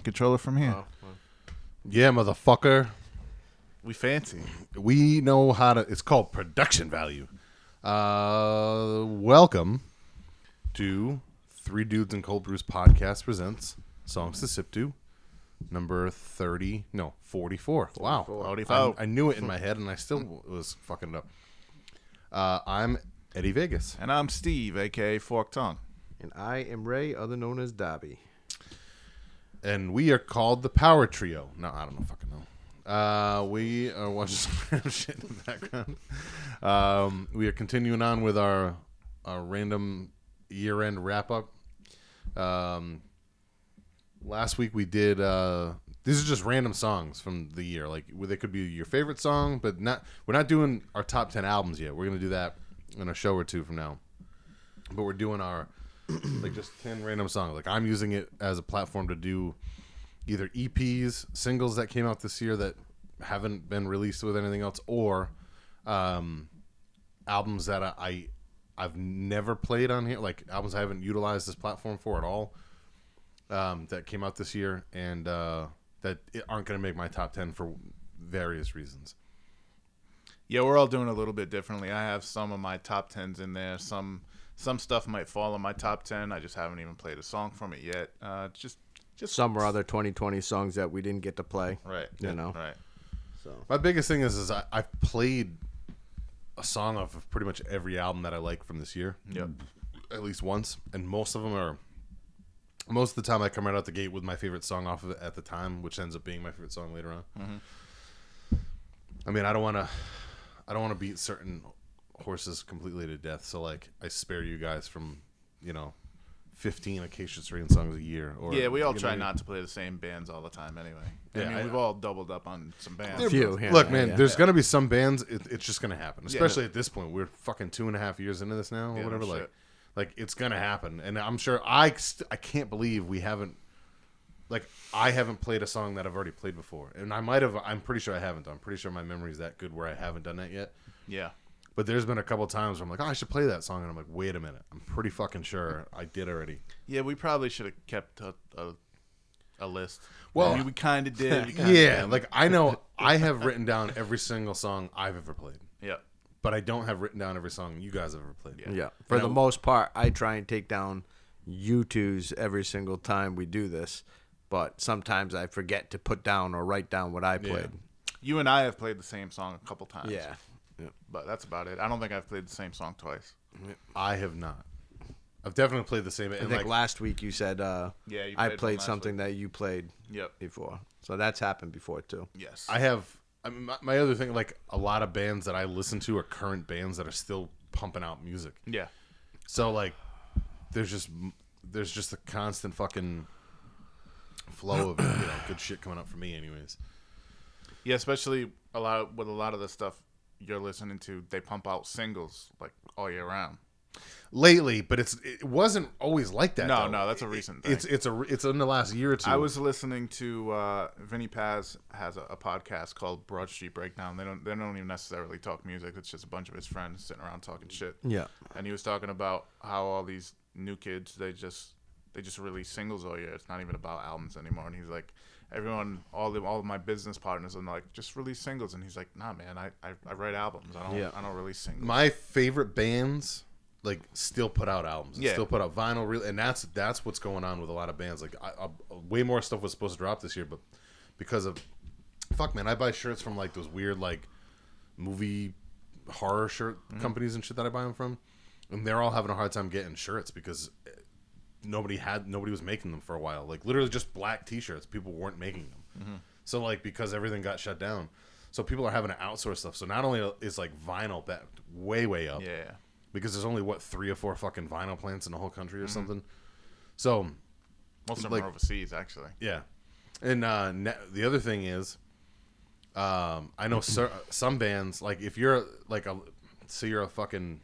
can control it from here. Oh, well. Yeah, motherfucker. We fancy. We know how to. It's called production value. Uh, welcome to Three Dudes and Cold Brews podcast presents songs to sip to, number thirty. No, forty-four. Wow, 44. I'm- I knew it in my head, and I still was fucking it up. Uh, I'm Eddie Vegas. And I'm Steve, aka Fork Tongue. And I am Ray, other known as Dobby. And we are called the Power Trio. No, I don't know, fucking know. Uh, we are watching some shit in the background. Um, we are continuing on with our our random year end wrap up. Um, last week we did. Uh, these are just random songs from the year. Like they could be your favorite song, but not. We're not doing our top ten albums yet. We're gonna do that in a show or two from now. But we're doing our like just 10 random songs like i'm using it as a platform to do either eps singles that came out this year that haven't been released with anything else or um albums that i, i've never played on here like albums i haven't utilized this platform for at all um that came out this year and uh that aren't going to make my top 10 for various reasons Yeah, we're all doing a little bit differently. I have some of my top tens in there. Some some stuff might fall in my top ten. I just haven't even played a song from it yet. Uh, just just Some or other 2020 songs that we didn't get to play. right. You know. Right. So My biggest thing is, is I, I've played a song off of pretty much every album that I like from this year, Yep. at least once, and most of them are. Most of the time, I come right out the gate with my favorite song off of it at the time, which ends up being my favorite song later on. I mean, I don't want to, I don't want to beat certain horses completely to death. So, like, I spare you guys from, you know, fifteen Acacia Strain songs a year. Or Yeah, we all try what I mean? not to play the same bands all the time anyway. Yeah, I mean, I- we've all doubled up on some bands. a few. Here Look, and man, yeah. there's gonna be some bands. It, it's just gonna happen, especially no- at this point. We're fucking two and a half years into this now, or Yeah, no whatever. like, shit. like it's gonna happen, and I'm sure. I st- I can't believe we haven't. Like, I haven't played a song that I've already played before, and I might have. I'm pretty sure I haven't. I'm pretty sure my memory's that good where I haven't done that yet. Yeah. But there's been a couple times where I'm like, oh, I should play that song, and I'm like, wait a minute, I'm pretty fucking sure I did already. Yeah, we probably should have kept a, a, a list. Well- I mean, we kind of did. we kinda Yeah, didn't. like I know I have written down every single song I've ever played, yeah. but I don't have written down every song you guys have ever played. Yeah. Yeah. For And the I- most part, I try and take down U2s every single time we do this. But sometimes I forget to put down or write down what I played. You and I have played the same song a couple times. Yeah. Yeah. But that's about it. I don't think I've played the same song twice. I have not. I've definitely played the same. I think like, last week you said uh, Yeah, you I played one played something week. that you played Yep. before. So that's happened before too. Yes. I have. I mean, my, my other thing, like a lot of bands that I listen to are current bands that are still pumping out music. yeah. So like, there's just there's just a constant fucking flow of you know good shit coming up for me, anyways. Yeah, especially a lot with a lot of the stuff you're listening to, they pump out singles like all year round. Lately, but it's it wasn't always like that. No, though. no, that's a recent thing. It's it's a it's in the last year or two. I was listening to uh, Vinny Paz has a, a podcast called Broad Street Breakdown. They don't they don't even necessarily talk music. It's just a bunch of his friends sitting around talking shit. Yeah. And he was talking about how all these new kids they just they just release singles all year. It's not even about albums anymore. And he's like, everyone, all the all of my business partners are like, just release singles. And he's like, Nah, man, I I, I write albums. I don't Yeah. I don't release singles. my favorite bands like still put out albums and Yeah. still put out vinyl real and that's that's what's going on with a lot of bands like I, I, way more stuff was supposed to drop this year but because of fuck man i buy shirts from like those weird like movie horror shirt Mm-hmm. companies and shit that i buy them from and they're all having a hard time getting shirts because nobody had nobody was making them for a while like literally just black t-shirts people weren't making them Mm-hmm. so like because everything got shut down so people are having to outsource stuff so not only is like vinyl back way way up yeah. because there's only what three or four fucking vinyl plants in the whole country or something. So Most of them Like- are overseas actually. yeah, and uh, ne- the other thing is, um, I know cer- some bands like if you're like a, so you're a fucking,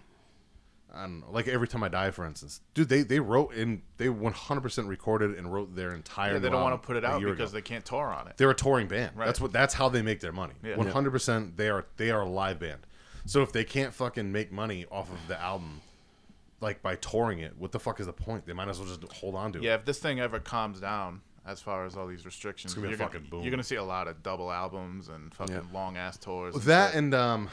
I don't know, like every time I die, for instance, dude, they they wrote in they 100 percent recorded and wrote their entire. Yeah, they don't want to put it out because ago. they can't tour on it. they're a touring band. Right. That's what that's how they make their money. Yeah. One hundred percent, they are they are a live band. So if they can't fucking make money off of the album, like by touring it, what the fuck is the point? They might as well just hold on to it. Yeah, if this thing ever calms down as far as all these restrictions. gonna be a you're fucking gonna, boom. You're gonna see a lot of double albums and fucking Yeah. long ass tours. That shit. and um,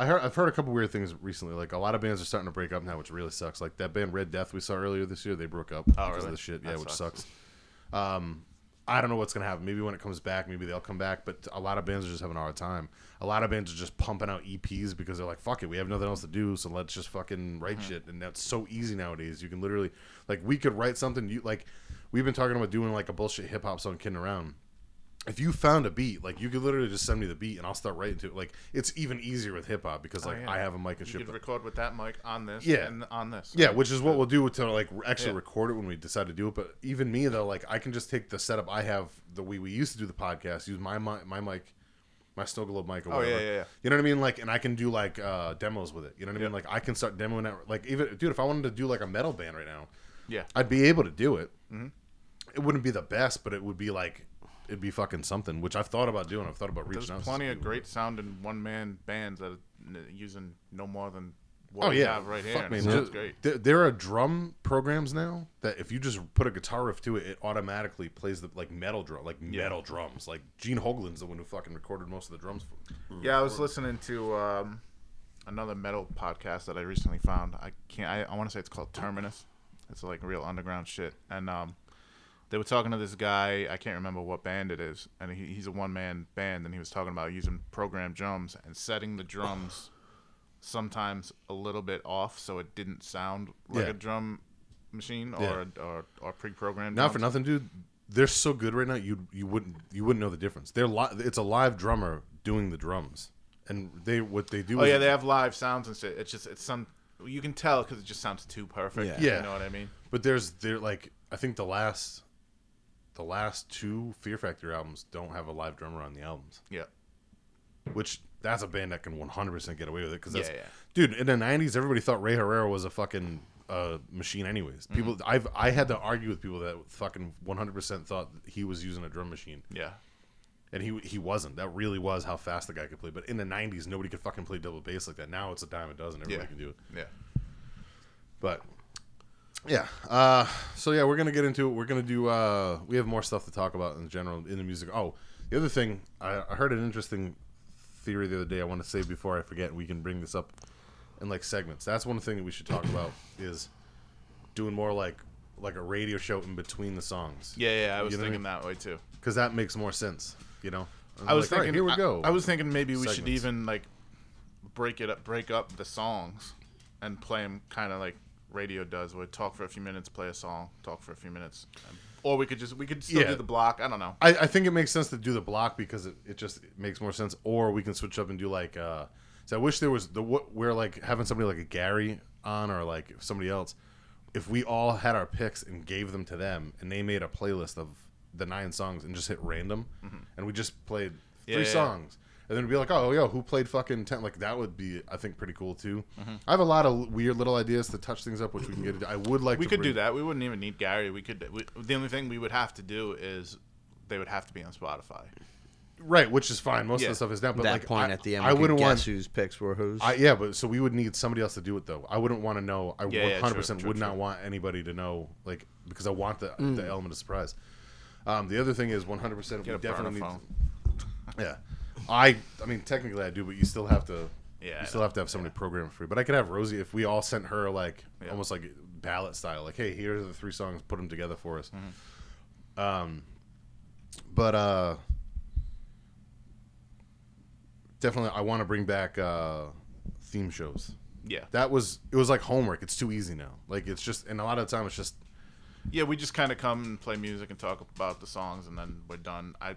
I heard I've heard a couple weird things recently. Like a lot of bands are starting to break up now, which really sucks. Like that band Red Death we saw earlier this year, they broke up because Oh, really? of this shit. Yeah, That which sucks. sucks. Um, I don't know what's gonna happen. Maybe when it comes back, maybe they'll come back. But a lot of bands are just having a hard time. A lot of bands are just pumping out EPs because they're like, "Fuck it, we have nothing else to do, so let's just fucking write Mm-hmm. shit." And that's so easy nowadays. You can literally, like, we could write something. You like, we've been talking about doing like a bullshit hip hop song, kidding around if you found a beat, like you could literally just send me the beat and I'll start writing to it. Like it's even easier with hip hop because Oh, like yeah. I have a mic and you shit. You could record with that mic on this. Yeah. And on this. yeah, which is what we'll do to like actually Yeah. record it when we decide to do it. But even me though, like I can just take the setup I have the way we used to do the podcast, use my mi- my mic, my Snow Globe mic or Oh, yeah, yeah, yeah. You know what I mean? Like, and I can do like uh, demos with it. You know what I mean? Like I can start demoing it. Like even dude, if I wanted to do like a metal band right now, Yeah. I'd be able to do it. Mm-hmm. It wouldn't be the best, but it would be like it'd be fucking something. Which I've thought about doing. I've thought about reaching There's out. to plenty some of people. great sounding one man bands that are using no more than what Oh we yeah, have right here. Fuck, and man. it great. There, there are drum programs now that if you just put a guitar riff to it, it automatically plays the like metal drum, like metal drums. Like Gene Hoglan's the one who fucking recorded most of the drums. For, Yeah, I was listening to um, another metal podcast that I recently found. I can't. I, I want to say it's called Terminus. It's like real underground shit, and um, they were talking to this guy. I can't remember what band it is, and he, he's a one man band, and he was talking about using programmed drums and setting the drums sometimes a little bit off, so it didn't sound like Yeah. a drum machine or Yeah. or, or pre-programmed. Not for nothing, dude. They're so good right now. You you wouldn't you wouldn't know the difference. They're li- It's a live drummer doing the drums, and they what they do. Oh is yeah, they have live sounds and shit. It's just it's some you can tell because it just sounds too perfect. Yeah. Yeah. you know what I mean. But there's they're like I think the last the last two Fear Factory albums don't have a live drummer on the albums. Yeah. which that's a band that can 100% get away with it because that's Yeah, yeah. dude in the 90s everybody thought ray herrera was a fucking uh, machine anyways Mm-hmm. people i've i had to argue with people that fucking 100% thought he was using a drum machine Yeah. and he he wasn't that really was how fast the guy could play but in the 90s nobody could fucking play double bass like that now it's a dime a dozen everybody Yeah. can do it Yeah. but yeah uh so yeah we're gonna get into it we're gonna do uh we have more stuff to talk about in general in the music oh the other thing i, I heard an interesting theory the other day i want to say before i forget we can bring this up in like segments that's one thing that we should talk about is doing more like like a radio show in between the songs Yeah, yeah. I was You know what I thinking mean? that way too. because that makes more sense you know I was Like, all right, thinking. here we go I, was thinking maybe we should even like break it up, break up the songs, and play them kind of like radio does, where talk for a few minutes, play a song, talk for a few minutes, or we could just we could still Yeah. do the block. I don't know. I, I think it makes sense to do the block because it, it just it makes more sense. Or we can switch up and do like. uh So I wish there was the what we're like having somebody like a Gary on or like somebody else. If we all had our picks and gave them to them, and they made a playlist of the nine songs and just hit random, and we just played three Mm-hmm. Yeah, yeah, yeah. Songs. And then it'd be like, oh, yo, who played fucking ten? Like that would be, I think, pretty cool too. Mm-hmm. I have a lot of weird little ideas to touch things up, which we can get. into. I would like. We to could bring- do that. We wouldn't even need Gary. We could. We, the only thing we would have to do is they would have to be on Spotify. right? Which is fine. Most Yeah. of the stuff is down, but that like point I, at the end, I wouldn't could want guess whose picks were whose. I, yeah, but so we would need somebody else to do it though. I wouldn't want to know. I Yeah, yeah, 100% true, true, would not true. want anybody to know, like, because I want the Mm. the element of surprise. Um, the other thing is 100. percent We definitely need. phone. Yeah, I. I mean, technically I do, but you still have to. Yeah, You still have to have somebody program for you. But I could have Rosie if we all sent her like Yeah. almost like ballot style, like, hey, here are the three songs, put them together for us. Mm-hmm. Um, but uh, definitely, I want to bring back uh theme shows. Yeah. That was it was like homework. It's too easy now. Like it's just and a lot of the time it's just Yeah, we just kind of come and play music and talk about the songs, and then we're done. I,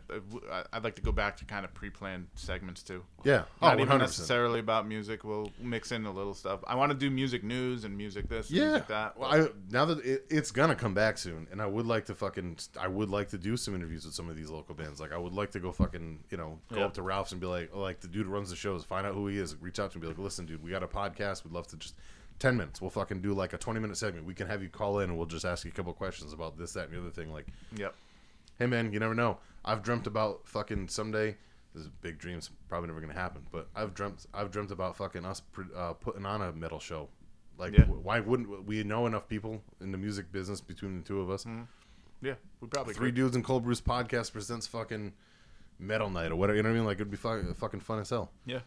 I I'd like to go back to kind of pre-planned segments too. yeah. Not oh, even 100%. necessarily about music. We'll mix in a little stuff. I want to do music news and music this, Yeah. music that. Well, I now that it, it's gonna come back soon, and I would like to fucking I would like to do some interviews with some of these local bands. Like I would like to go fucking you know go Yeah. up to Ralph's and be like, oh, like the dude who runs the shows, find out who he is, reach out to him, and be like, listen, dude, we got a podcast. We'd love to just ten minutes. We'll fucking do like a twenty minute segment. We can have you call in and we'll just ask you a couple questions about this, that, and the other thing. Like, yep. hey man, you never know. I've dreamt about fucking someday. This is big dreams, probably never gonna happen. But I've dreamt, I've dreamt about fucking us uh, putting on a metal show. Like, Yeah. wh- why wouldn't we know enough people in the music business between the two of us? Mm-hmm. Yeah, we probably Three could. dudes in Cold Brews podcast presents fucking Metal Night or whatever. You know what I mean? Like it'd be fucking, fucking fun as hell. Yeah.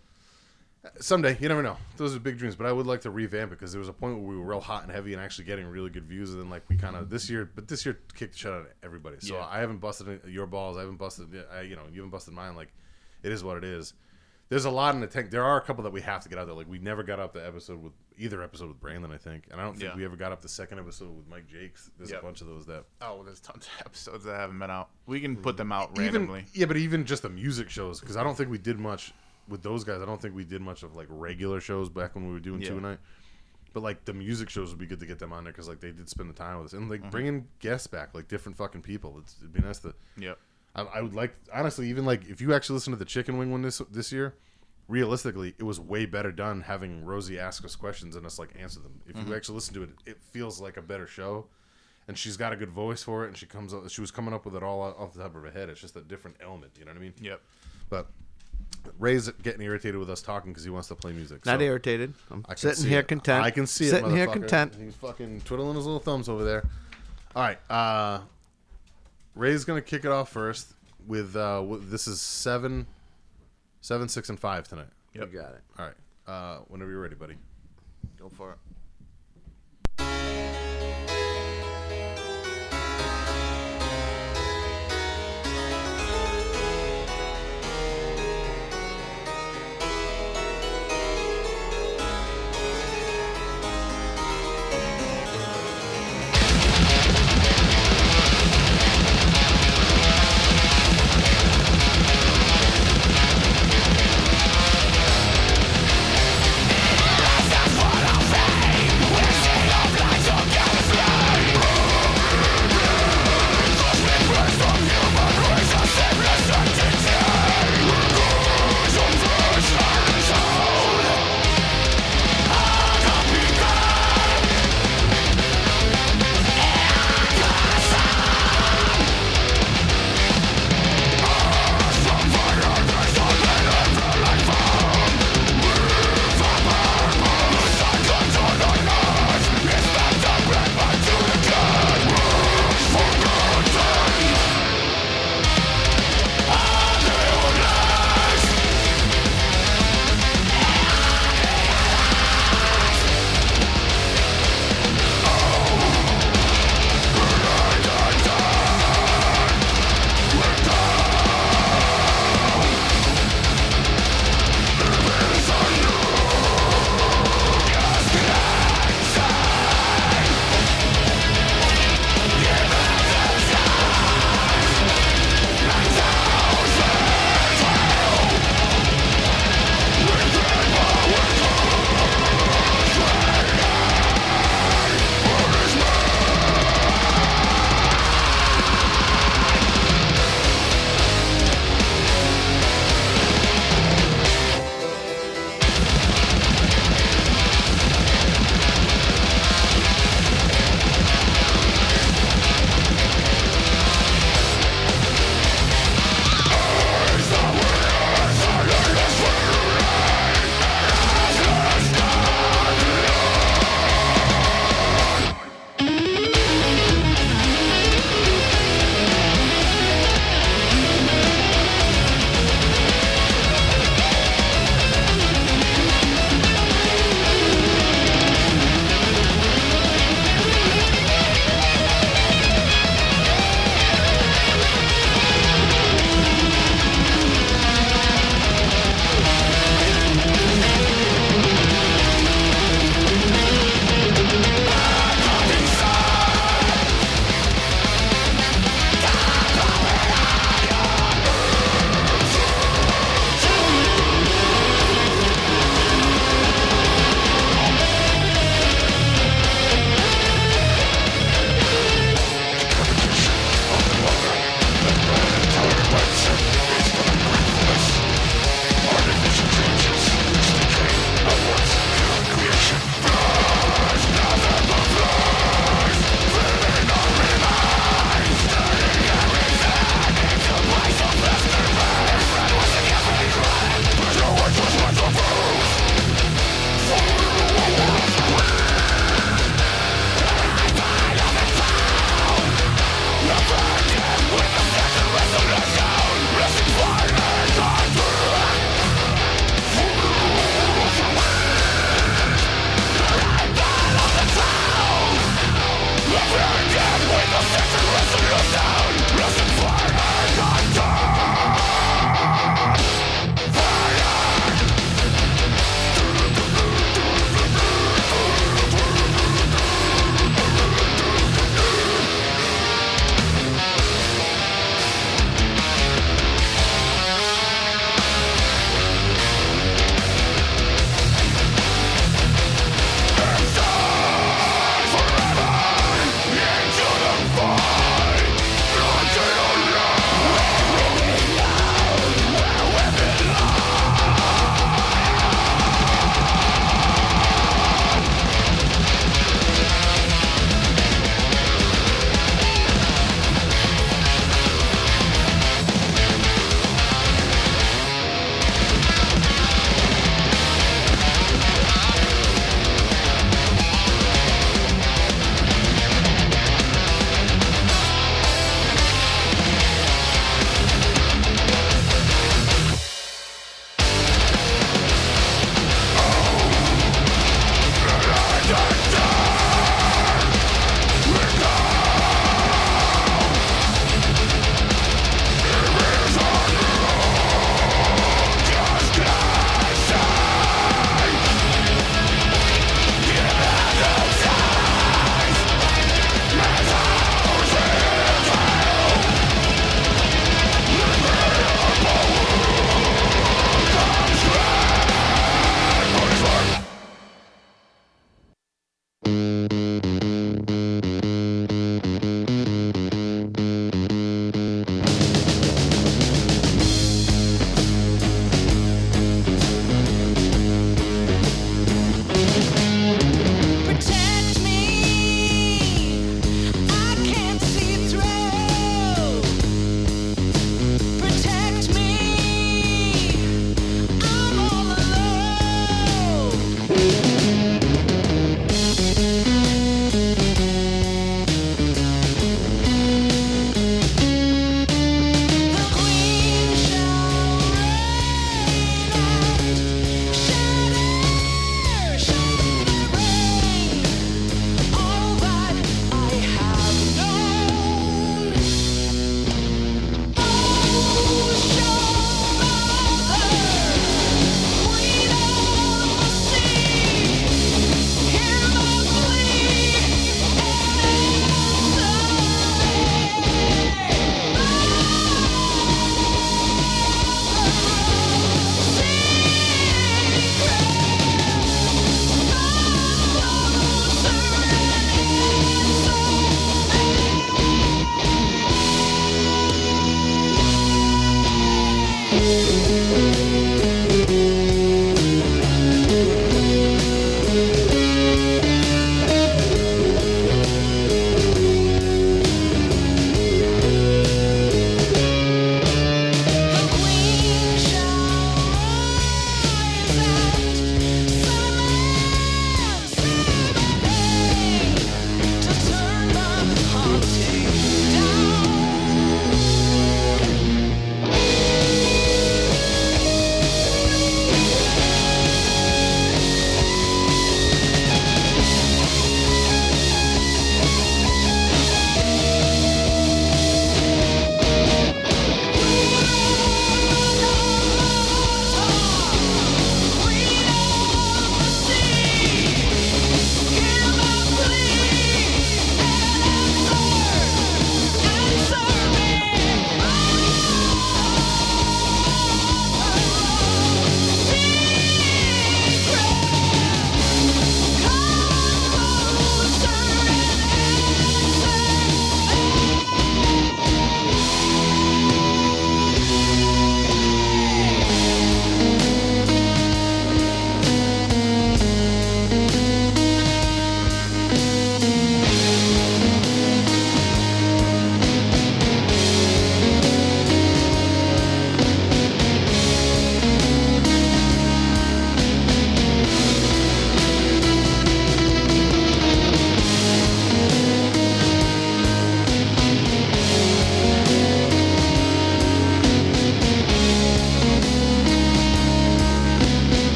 Someday, you never know. Those are big dreams, but I would like to revamp it because there was a point where we were real hot and heavy and actually getting really good views, and then like we kind of this year, but this year kicked the shit out of everybody. So Yeah. I haven't busted your balls. I haven't busted, I, you know, you haven't busted mine. Like it is what it is. There's a lot in the tank. There are a couple that we have to get out there. Like we never got up the episode with either episode with Brandon, I think, and I don't think Yeah. we ever got up the second episode with Mike Jakes. There's Yep. a bunch of those that Oh, there's tons of episodes that haven't been out. We can put them out even randomly. yeah, but even just the music shows because I don't think we did much with those guys. I don't think we did much of like regular shows back when we were doing Yeah. two a night. But like the music shows would be good to get them on there because like they did spend the time with us and Mm-hmm. like bringing guests back, like different fucking people. It's, it'd be nice to. Yeah. I, I would like honestly even like if you actually listen to the chicken wing one this this year. Realistically, it was way better done having Rosie ask us questions and us like answer them. If Mm-hmm. you actually listen to it, it feels like a better show and she's got a good voice for it, and she comes up. She was coming up with it all off the top of her head. It's just a different element. You know what I mean? Yep. But Ray's getting irritated with us talking because he wants to play music. Not so irritated. I'm I can sitting see here it. content. I can see it. sitting it. here content. He's fucking twiddling his little thumbs over there. All right. Uh, Ray's gonna kick it off first with uh, with- this is seven, seven, six, and five tonight. Yep. You got it. All right. Uh, whenever you're ready, buddy. Go for it.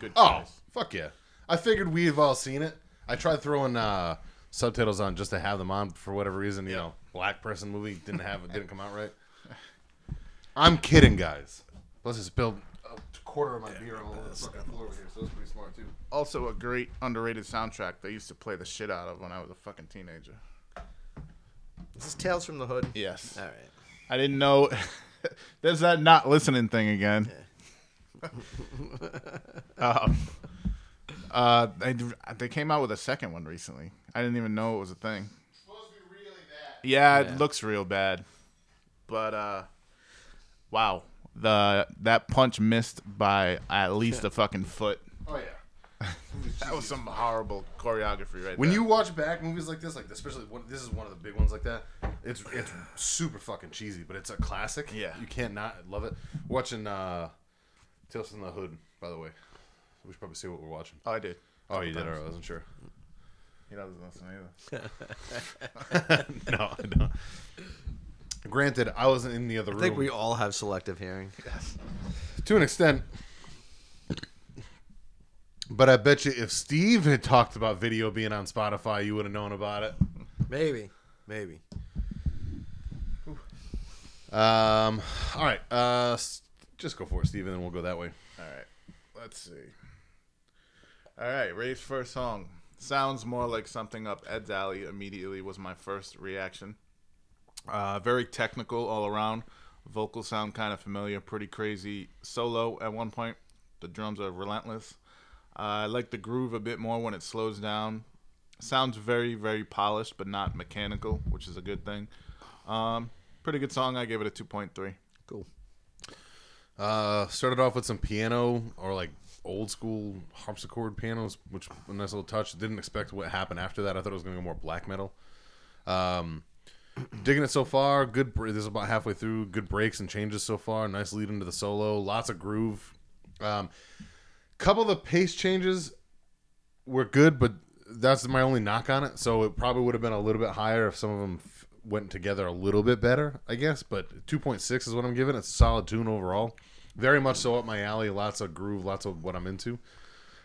Good Oh, choice. fuck yeah! I figured we've all seen it. I tried throwing uh, subtitles on just to have them on for whatever reason. You know, black person movie didn't have it didn't come out right. I'm kidding, guys. Plus, I spilled a quarter of my beer all over the fucking floor over here, so it's pretty smart too. Also, a great underrated soundtrack they used to play the shit out of when I was a fucking teenager. Is this Tales from the Hood? Yes. All right. I didn't know. There's that not listening thing again. um, uh, they they came out with a second one recently. I didn't even know it was a thing. supposed to really. Yeah, Yeah. it looks real bad. But uh, wow, the that punch missed by at least a fucking foot. Oh yeah. That was some horrible choreography right When there. you watch back movies like this, like especially one, this is one of the big ones like that. It's it's super fucking cheesy, but it's a classic. Yeah. you can't not love it. Watching uh, Tales from the Hood, by the way. We should probably see what we're watching. oh, I did. Oh, you did. All right, I wasn't sure. He doesn't listen either. no, I don't. Granted, I wasn't in the other room. I think we all have selective hearing. Yes. to an extent. But I bet you if Steve had talked about video being on Spotify, you would have known about it. Maybe. Maybe. Um, all right, uh, s- just go for it, Steve, and we'll go that way. All right, let's see. All right, Ray's first song sounds more like something up Ed's alley. Immediately was my first reaction. Uh, very technical all around. Vocal sound kind of familiar. Pretty crazy solo at one point. The drums are relentless. Uh, I like the groove a bit more when it slows down. Sounds very, very polished, but not mechanical, which is a good thing. Um, pretty good song. I gave it a 2.3. Cool. Uh, started off with some piano or like old school harpsichord pianos, which a nice little touch. Didn't expect what happened after that. I thought it was going to go more black metal. Um, digging it so far. Good. This is about halfway through. Good breaks and changes so far. Nice lead into the solo. Lots of groove. Um, couple of the pace changes were good, but that's my only knock on it. So it probably would have been a little bit higher if some of them went together a little bit better, I guess. But 2.6 is what I'm giving. It's a solid tune overall. Very much so up my alley. Lots of groove, lots of what I'm into.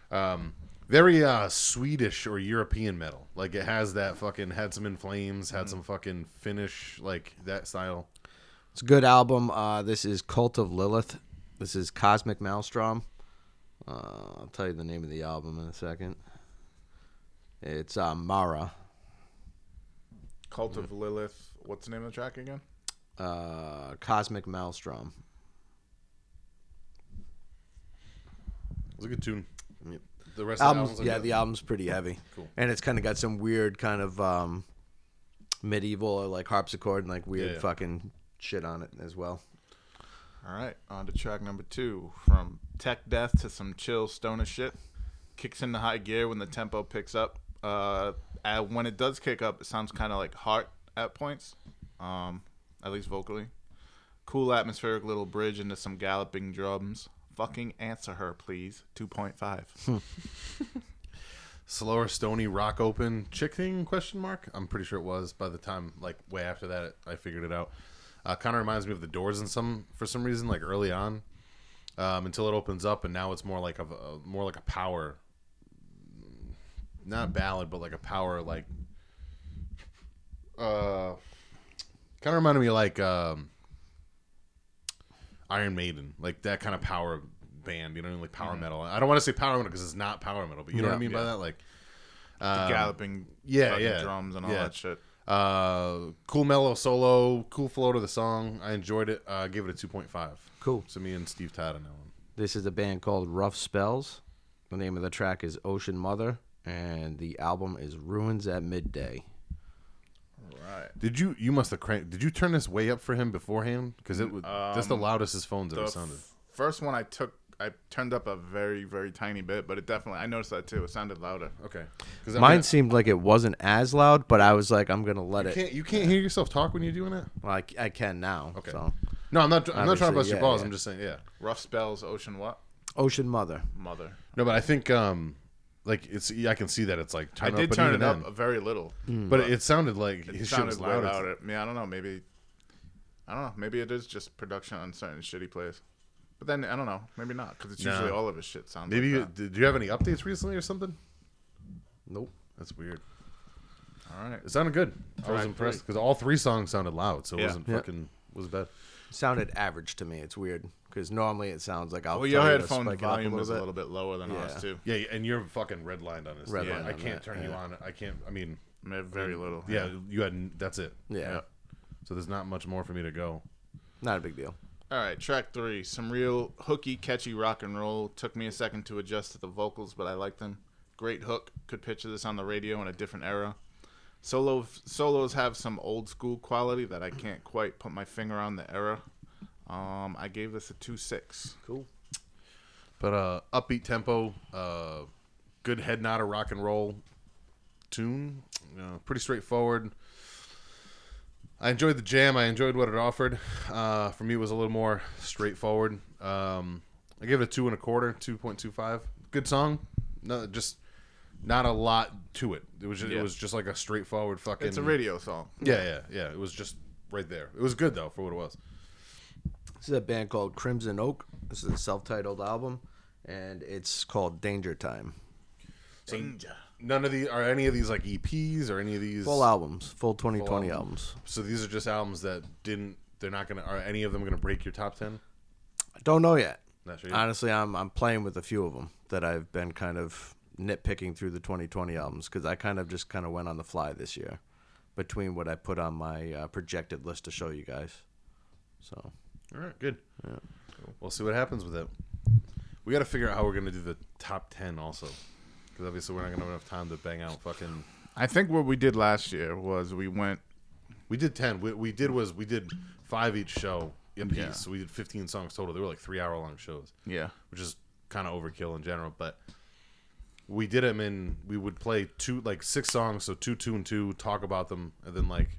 Um, very uh, Swedish or European metal. Like it has that fucking had some in flames, had some fucking Finnish like that style. It's a good album. Uh, this is Cult of Lilith. This is Cosmic Maelstrom. Uh, I'll tell you the name of the album in a second. It's uh, Mara. Cult of Lilith. What's the name of the track again? Uh, Cosmic Maelstrom. It was a good tune. Yep. The rest of the Albums, albums, yeah, good. the album's pretty heavy. Cool. And it's kind of got some weird kind of um, medieval or like harpsichord and like weird Yeah, yeah. fucking shit on it as well. All right, on to track number two. From tech death to some chill stoner shit. Kicks into high gear when the tempo picks up. Uh, and when it does kick up, it sounds kind of like heart at points, um, at least vocally. Cool atmospheric little bridge into some galloping drums. Fucking answer her, please. 2.5. slower stony rock open chick thing question mark i'm pretty sure it was by the time like way after that i figured it out uh, kind of reminds me of the doors in some for some reason like early on um, until it opens up and now it's more like a, a more like a power not ballad but like a power like uh kind of reminded me like um iron maiden like that kind of power band you know like power metal i don't want to say power metal because it's not power metal but you know what i Yeah. mean by that like The um, galloping yeah, yeah, drums and all yeah. that shit. uh, cool mellow solo, cool flow to the song. I enjoyed it. Uh, gave it a 2.5. Cool. So me and Steve Todd on that one. This is a band called Rough Spells. The name of the track is Ocean Mother, and the album is Ruins at Midday. Right. Did you? You must have cranked. Did you turn this way up for him beforehand? Because it was that's the Um, loudest his phone's ever sounded. f- first one I took, I turned up a very, very tiny bit, but it definitely, I noticed that too. It sounded louder. Okay. Because Mine seemed like it wasn't as loud, but I was like, I'm gonna let you it. can't you can't hear yourself talk when you're doing it. Well, I, I can now. Okay. So, No, I'm not. I'm not trying to Obviously, bust your balls. yeah. I'm just saying, yeah. Rough spells, ocean what? Ocean Mother. Mother. No, but I think um, like it's. Yeah, I can see that it's like. I did up, turn it up then- very little. Hmm. But it sounded like It his shit was sounded loud. as- louder. I mean, I don't know. Maybe, I don't know. Maybe it is just production on certain shitty plays. But then I don't know, maybe not, because it's Nah. usually all of his shit sounds. Maybe you, like that. did you have any updates recently or something? Nope. That's weird. All right. It sounded good. I was Track impressed because all three songs sounded loud, so it Yeah. wasn't Yeah. fucking was bad. Sounded average to me. It's weird because normally it sounds like I'll Well, your you to headphone spike volume a is a little little bit lower than ours too. Yeah, and you're fucking redlined on this. Redlined yeah, I can't that, turn you on. I can't. I mean, May- Very little. yeah, you had. That's it. Yeah, Yeah. So there's not much more for me to go. not a big deal. All right, track three. Some real hooky, catchy rock and roll. Took me a second to adjust to the vocals, but I like them. Great hook. Could picture this on the radio in a different era. Solo solos have some old school quality that I can't quite put my finger on the era. Um, I gave this a two six. Cool. But uh, upbeat tempo, uh, good head nodder rock and roll tune. You know, pretty straightforward. I enjoyed the jam. I enjoyed what it offered. Uh, for me, it was a little more straightforward. Um, I gave it a two and a quarter, two point two five. Good song. No, just not a lot to it. It was just, Yeah. it was just like a straightforward fucking. It's a radio song. Yeah, yeah, yeah. It was just right there. It was good though for what it was. This is a band called Crimson Oak. This is a self-titled album, and it's called Danger Time. Danger. None of these are any of these like EPs or any of these Full albums, full 2020 album. albums. So these are just albums that didn't. They're not gonna. Are any of them gonna break your top ten? I don't know yet. Not sure. Honestly, I'm I'm playing with a few of them that I've been kind of nitpicking through the 2020 albums because I kind of just kind of went on the fly this year between what I put on my uh, projected list to show you guys. So All right, good. Yeah. We'll see what happens with it. We got to figure out how we're gonna do the top ten also, because obviously we're not gonna have enough time to bang out fucking. I think what we did last year was we went. We did ten. We, we did was we did five each show a piece. Yeah. So we did fifteen songs total. They were like three hour long shows. Yeah. which is kind of overkill in general. But we did them in. We would play two, like six songs, so two, two, and two. Talk about them, and then like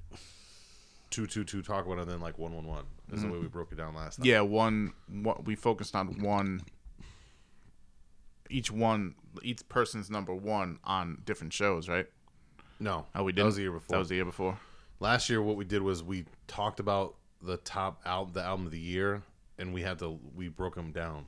two, two, two. Talk about it, and then like one, one, one. Is the way we mm-hmm. broke it down last time. Yeah, one, what We focused on one. Each one, each person's number one on different shows, right? No, Oh, we did. That was the year before. That was the year before. last year. What we did was we talked about the top album, the album of the year, and we had to we broke them down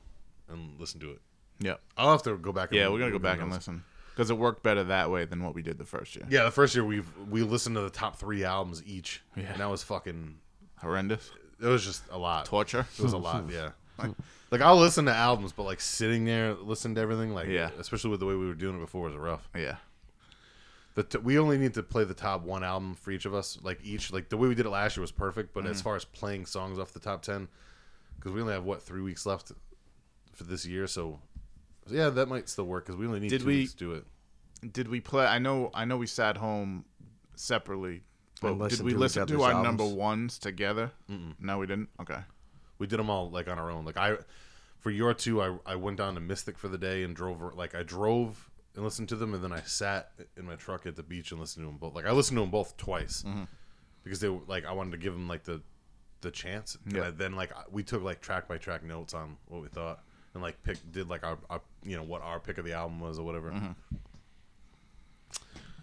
and listened to it. Yeah. I'll have to go back. And Yeah, we're gonna go back and listen because it worked better that way than what we did the first year. Yeah, the first year we we listened to the top three albums each, Yeah. and that was fucking. Horrendous. It was just a lot. Torture. It was a lot, yeah. Like I'll listen to albums, but like sitting there listening to everything, like Yeah. especially with the way we were doing it before, was rough. Yeah. The t- we only need to play the top one album for each of us, like each like the way we did it last year was perfect. But Mm-hmm. as far as playing songs off the top ten, because we only have what three weeks left for this year, so yeah, that might still work because we only need Did two we- weeks to do it. Did we play? I know. I know we sat home separately, but And did listened we to each listen to other's our albums. number ones together? No, we didn't. Okay. We did them all like on our own. Like I, for your two, I I went down to Mystic for the day and drove. Like I drove and listened to them, and then I sat in my truck at the beach and listened to them both. Like I listened to them both twice mm-hmm. because they were like I wanted to give them like the the chance. And Yeah. I- then like we took like track by track notes on what we thought and like pick did like our, our you know what our pick of the album was or whatever.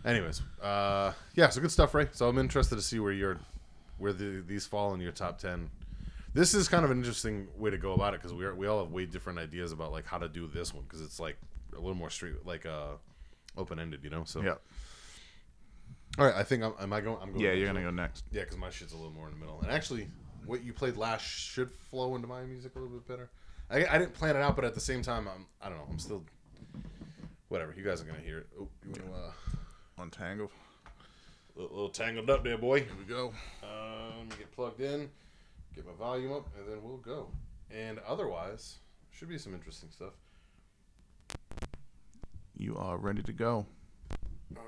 Anyways, uh, yeah, so good stuff, Ray. So I'm interested to see where your where the, these fall in your top ten. This is kind of an interesting way to go about it because we are, we all have way different ideas about like how to do this one because it's like a little more straight, like uh, open ended, you know. So Yeah. all right, I think I'm, am I going? I'm going. Yeah, you're gonna go next. Yeah, because my shit's a little more in the middle. And actually, what you played last should flow into my music a little bit better. I, I didn't plan it out, but at the same time, I'm I don't know. I'm still whatever. You guys are gonna hear it. Oh, you want to uh, Untangle. little, little tangled up there, boy. Here we go. Uh, let me get plugged in, get my volume up, and then we'll go. And otherwise, should be some interesting stuff. You are ready to go. Uh,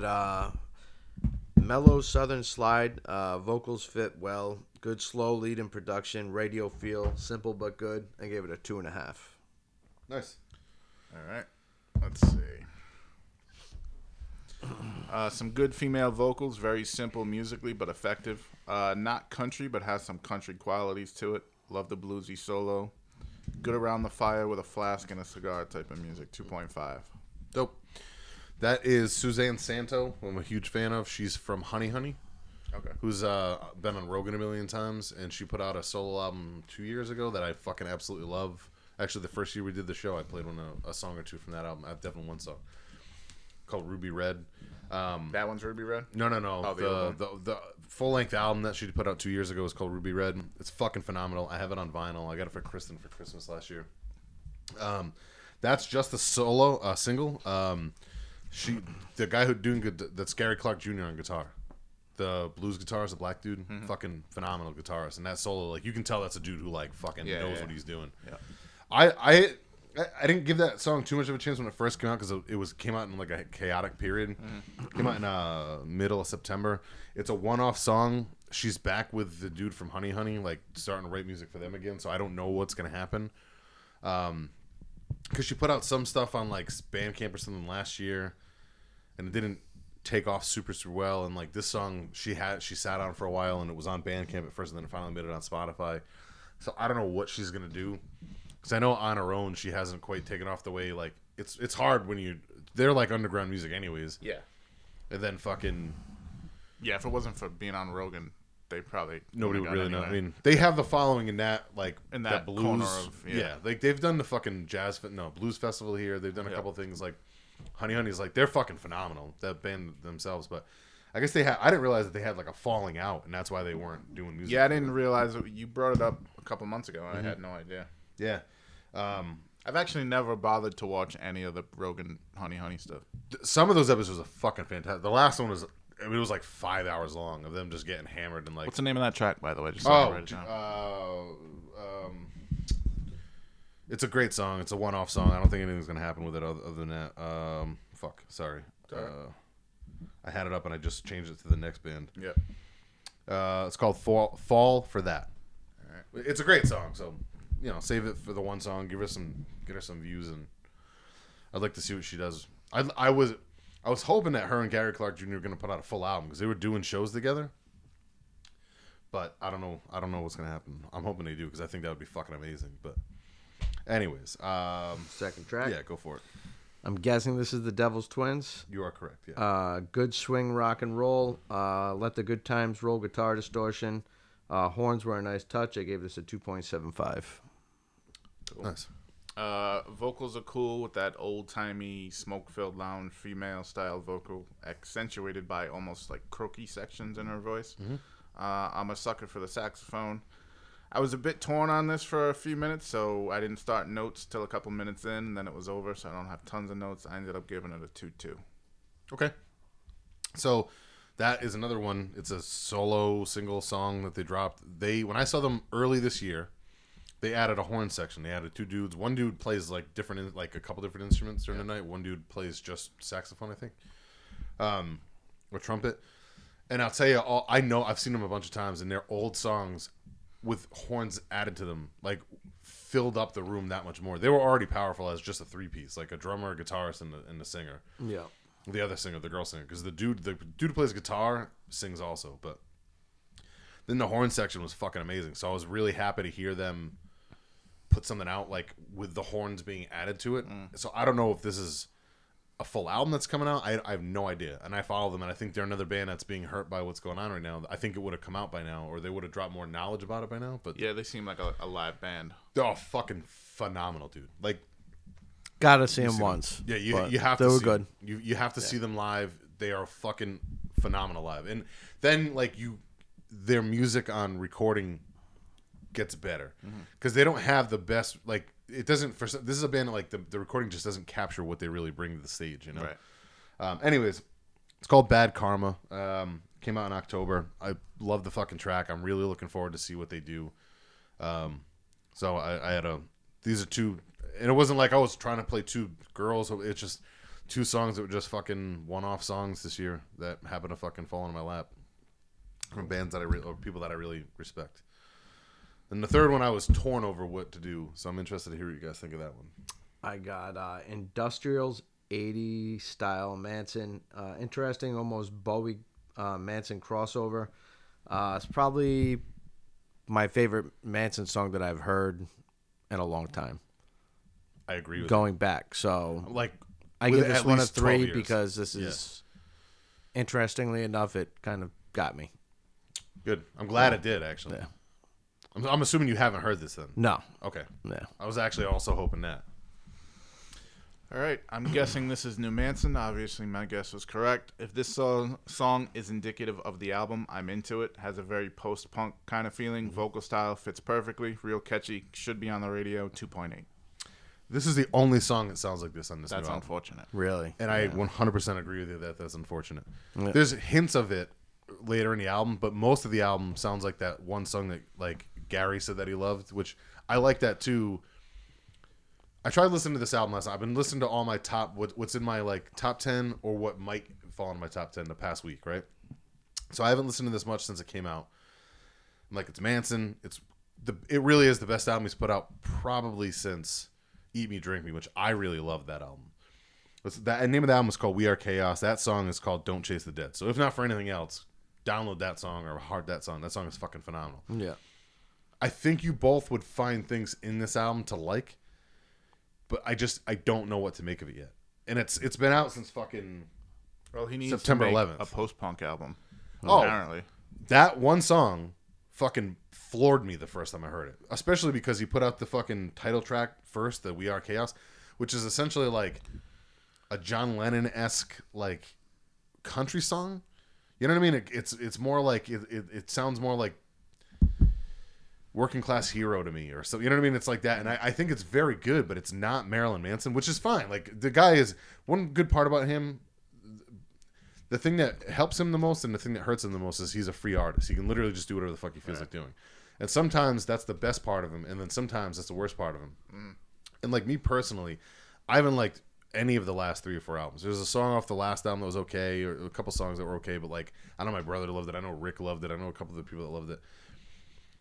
got uh, mellow southern slide. Uh, vocals fit well. Good slow lead in production. Radio feel simple but good. I gave it a two and a half. nice. All right. Let's see. Uh, some good female vocals, very simple musically but effective. Uh, not country, but has some country qualities to it. Love the bluesy solo. Good around the fire with a flask and a cigar type of music. 2.5. Dope. That is Suzanne Santo, who I'm a huge fan of. She's from Honey Honey, Okay. who's uh, been on Rogan a million times, and she put out a solo album two years ago that I fucking absolutely love. Actually, the first year we did the show, I played one a, a song or two from that album. I have definitely one song called Ruby Red. Um, That one's Ruby Red? no, no, no. Oh, the the, the the full length album that she put out two years ago is called Ruby Red. It's fucking phenomenal. I have it on vinyl. I got it for Kristen for Christmas last year. Um, that's just the solo uh, single. Um, she, the guy who doing good, that's Gary Clark Jr. on guitar. The blues guitarist, the black dude, Mm-hmm. fucking phenomenal guitarist. And that solo, like you can tell that's a dude who like fucking Yeah, knows yeah. what he's doing. Yeah. I, I I- didn't give that song too much of a chance when it first came out because it was came out in like a chaotic period. Came out in uh, middle of September. It's a one-off song. She's back with the dude from Honey Honey, like starting to write music for them again. So I don't know what's gonna happen. Um, because she put out some stuff on like Bandcamp or something last year, and it didn't take off super super well. And like this song, she had she sat on for a while, and it was on Bandcamp at first, and then it finally made it on Spotify. So I don't know what she's gonna do, because I know on her own she hasn't quite taken off the way like it's it's hard when you they're like underground music anyways, Yeah. and then fucking Yeah, if it wasn't for being on Rogan, they probably nobody would really gone know. I mean, they have the following in that like In that, that blues. corner of- yeah. yeah. like they've done the fucking jazz no blues festival here. They've done a Yeah. couple things like Honey Honey's like they're fucking phenomenal. That band themselves, but I guess they had. I didn't realize that they had like a falling out, and that's why they weren't doing music. Yeah, I didn't realize it. You brought it up a couple months ago. Mm-hmm. I had no idea. Yeah. Um, I've actually never bothered to watch any of the Rogan Honey Honey stuff. th- some of those episodes are fucking fantastic. The last one was. I mean, it was like five hours long of them just getting hammered and like. What's the name of that track, by the way? Just so Oh, it uh, um, it's a great song. It's a one-off song. I don't think anything's gonna happen with it other, other than that. Um, fuck, sorry. Uh, I had it up and I just changed it to the next band. yeah. Uh, it's called Fall, Fall for That. It's a great song. So, you know, save it for the one song. Give her some, get her some views, and I'd like to see what she does. I, I was, I was hoping that her and Gary Clark Jr. were gonna put out a full album because they were doing shows together. But I don't know. I don't know what's gonna happen. I'm hoping they do because I think that would be fucking amazing. But, anyways, um, Second track. yeah, go for it. I'm guessing this is the Devil's Twins. You are correct. Yeah. Uh, good swing, rock and roll. Uh, let the good times roll. Guitar distortion. Uh, horns were a nice touch. I gave this a 2.75. nice. Uh, vocals are cool with that old timey smoke filled lounge female style vocal, accentuated by almost like croaky sections in her voice. Uh, I'm a sucker for the saxophone. I was a bit torn on this for a few minutes, so I didn't start notes till a couple minutes in, and then it was over, so I don't have tons of notes. I ended up giving it a 2 2. Okay. So that is another one. It's a solo single song that they dropped. They when I saw them early this year, they added a horn section. They added two dudes. One dude plays like different, in- like a couple different instruments during the night. One dude plays just saxophone, I think, um, or trumpet. And I'll tell you, all, I know I've seen them a bunch of times, and their old songs with horns added to them, like filled up the room that much more. They were already powerful as just a three piece, like a drummer, a guitarist, and a, and a singer Yeah. the other singer, the girl singer, because the dude, the dude who plays guitar sings also. But then the horn section was fucking amazing. So I was really happy to hear them put something out like with the horns being added to it. Mm. So I don't know if this is a full album that's coming out. I, I have no idea. And I follow them, and I think they're another band that's being hurt by what's going on right now. I think it would have come out by now, or they would have dropped more knowledge about it by now. But Yeah, they seem like a, a live band. they're all fucking phenomenal, dude. Like Gotta see them see them. once. Yeah, you you have they to were see, good. You you have to see them live. They are fucking phenomenal live. And then like you their music on recording gets better Mm-hmm. because they don't have the best like it doesn't. For this is a band that, like the the recording just doesn't capture what they really bring to the stage. You know. Right. Um, anyways, it's called Bad Karma. Um, came out in October. I love the fucking track. I'm really looking forward to see what they do. Um, so I, I had a. These are two, and it wasn't like I was trying to play two girls. It's just two songs that were just fucking one-off songs this year that happened to fucking fall into my lap from bands that I re- or people that I really respect. And the third one, I was torn over what to do. So I'm interested to hear what you guys think of that one. I got uh, Industrials 80 style Manson. Uh, interesting, almost Bowie uh, Manson crossover. Uh, it's probably my favorite Manson song that I've heard in a long time, I agree with going back. So like I give this one a three because this Yeah. is, interestingly enough, it kind of got me. Good. I'm glad it did actually. Yeah. I'm, I'm assuming you haven't heard this then. No, Okay. no. I was actually also hoping that. All right, I'm guessing this is New Manson. Obviously, my guess was correct. If this song, song is indicative of the album, I'm into it. Has a very post punk kind of feeling. Mm-hmm. Vocal style fits perfectly. Real catchy. Should be on the radio. 2.8. This is the only song that sounds like this on this That's new album. unfortunate. Really. And I 100% agree with you that that's unfortunate. There's hints of it later in the album, but most of the album sounds like that one song that like Gary said that he loved, which I like that too. I tried listening to this album last night. I've been listening to all my top what, what's in my like top 10 or what might fall in my top 10 the past week, right? So I haven't listened to this much since it came out. I'm like it's Manson. It's the it really is the best album he's put out probably since Eat Me Drink Me, which I really love that album. It's- That name of the album is called "We Are Chaos." That song is called "Don't Chase the Dead." So if not for anything else, download that song or heart that song. That song is fucking phenomenal. Yeah. I think you both would find things in this album to like, but I just I don't know what to make of it yet. And it's it's been out since fucking Well, he needs September to make 11th. a post punk album. Oh. apparently. that one song fucking floored me the first time I heard it. Especially because he put out the fucking title track first, the We Are Chaos, which is essentially like a John Lennon esque like country song. You know what I mean? It, it's it's more like it, it, it sounds more like working class hero to me or so you know what I mean? It's like that. And I, I think it's very good, but it's not Marilyn Manson, which is fine. Like the guy is one good part about him the thing that helps him the most and the thing that hurts him the most is he's a free artist. He can literally just do whatever the fuck he feels like doing. And sometimes that's the best part of him, and then sometimes that's the worst part of him. Mm. And like me personally, I haven't liked any of the last three or four albums. There's a song off the last album that was okay, or a couple songs that were okay, but like I know my brother loved it. I know Rick loved it. I know a couple of the people that loved it.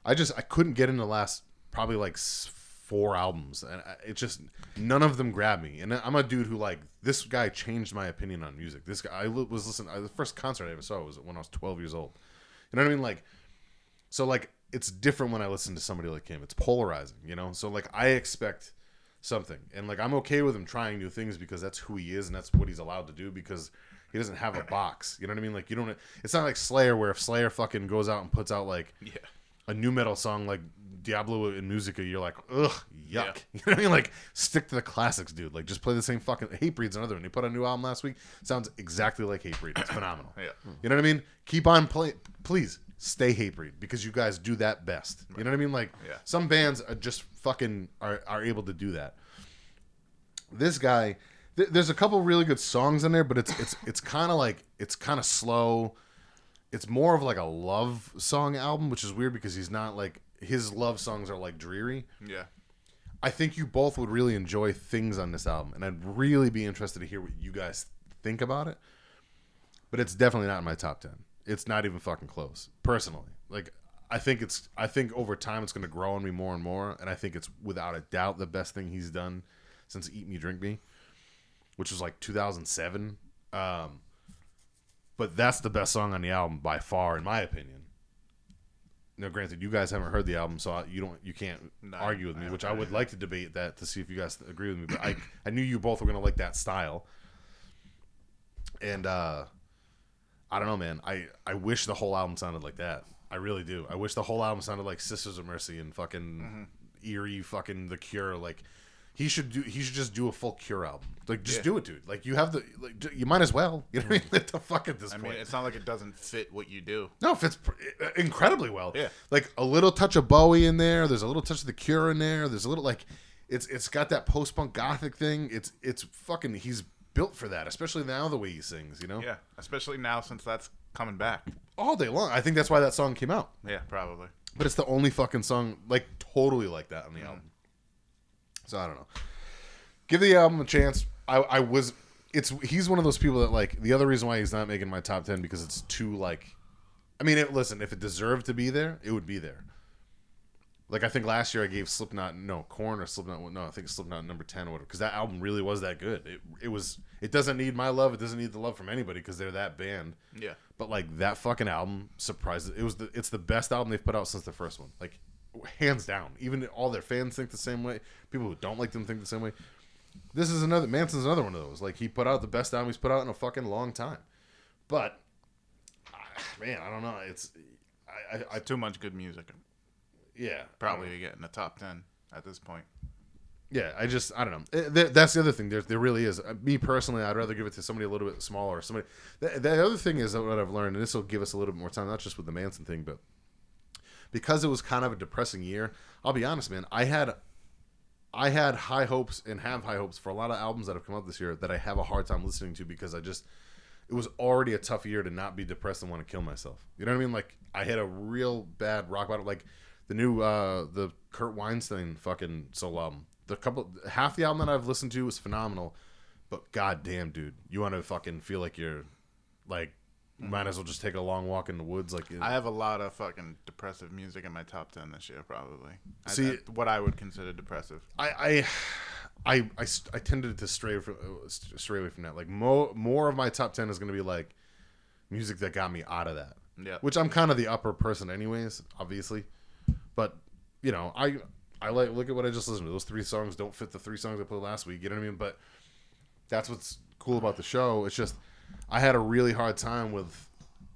I just I couldn't get into the last probably like four albums, and I- it just none of them grabbed me. And I'm a dude who like this guy changed my opinion on music. This guy I was listening. I, the first concert I ever saw was when I was 12 years old. You know what I mean? Like, so like it's different when I listen to somebody like him. It's polarizing, you know. So like I expect something, and like I'm okay with him trying new things because that's who he is and that's what he's allowed to do because he doesn't have a box. You know what I mean? Like you don't. It's not like Slayer where if Slayer fucking goes out and puts out like Yeah. A new metal song like Diabolus in Musica, you're like, ugh, yuck. You know what I mean? Like, stick to the classics, dude. Like, just play the same fucking. Hatebreed's another one. They put a new album last week. Sounds exactly like Hatebreed. It's phenomenal. Yeah. You know what I mean? Keep on playing. Please stay Hatebreed because you guys do that best. You know what I mean? Like, Yeah. some bands are just fucking are, are able to do that. This guy, th- there's a couple really good songs in there, but it's it's it's kind of like it's kind of slow it's more of like a love song album, which is weird because he's not like his love songs are like dreary. Yeah. I think you both would really enjoy things on this album, and I'd really be interested to hear what you guys think about it. But it's definitely not in my top ten. It's not even fucking close, personally. Like I think it's I think over time it's going to grow on me more and more, and I think it's without a doubt the best thing he's done since Eat Me Drink Me, which was like 2007. Um, but that's the best song on the album by far, in my opinion. Now, granted, you guys haven't heard the album, so you don't, you can't No, argue with me. haven't Which I would like to debate that to see if you guys agree with me. But I, I knew you both were gonna like that style, and uh, I don't know, man. I, I wish the whole album sounded like that. I really do. I wish the whole album sounded like Sisters of Mercy and fucking Mm-hmm. eerie, fucking The Cure. Like he should do. He should just do a full Cure album. Like just Yeah. do it, dude. Like you have the. Like you might as well. You know what I mean? What the fuck at this I point? mean, it's not like it doesn't fit what you do. No, it fits pr- uh, incredibly well. Yeah. Like a little touch of Bowie in there. There's a little touch of The Cure in there. There's a little like it's it's got that post punk gothic thing. It's it's fucking. He's built for that, especially now the way he sings. You know, Yeah, especially now since that's coming back. all day long. I think that's why that song came out. Yeah, probably. But it's the only fucking song like totally like that on the mm. album. So I don't know. Give the album a chance. I, I was it's he's one of those people that like the other reason why he's not making my top ten because it's too like I mean it, listen, if it deserved to be there, it would be there. Like I think last year I gave Slipknot no Korn or Slipknot no I think Slipknot number ten or whatever because that album really was that good. It it was it doesn't need my love. It doesn't need the love from anybody because they're that band. Yeah. But like that fucking album surprised it was the it's the best album they've put out since the first one. Like hands down. Even all their fans think the same way. People who don't like them think the same way. This is another Manson's another one of those. Like he put out the best album he's put out in a fucking long time. But ah, man, I don't know. It's I I, I Too much good music. yeah Probably to get in the top ten at this point. Yeah, I just I don't know. Eh, That's the other thing. There, there really is. Uh, Me personally, I'd rather give it to somebody a little bit smaller. Somebody. The, the other thing is that what I've learned, and this will give us a little bit more time, not just with the Manson thing, but because it was kind of a depressing year. I'll be honest, man. I had, I had high hopes and have high hopes for a lot of albums that have come out this year that I have a hard time listening to because I just, it was already a tough year to not be depressed and want to kill myself. You know what I mean? Like I had a real bad rock bottom. Like the new, uh the Kurt Weinstein fucking solo album. The couple, half the album that I've listened to was phenomenal, but goddamn, dude, you want to fucking feel like you're, like, might as well just take a long walk in the woods. Like I have a lot of fucking depressive music in my top ten this year, probably. I- See- what I would consider depressive. I, I, I, I, st- I tended to stray from uh, st- stray away from that. Like more, more of my top ten is going to be like music that got me out of that. Yeah. Which I'm kind of the upper person, anyways. Obviously, but you know, I, I like look at what I just listened to. Those three songs don't fit the three songs I played last week. You know what I mean? But that's what's cool about the show. It's just I had a really hard time with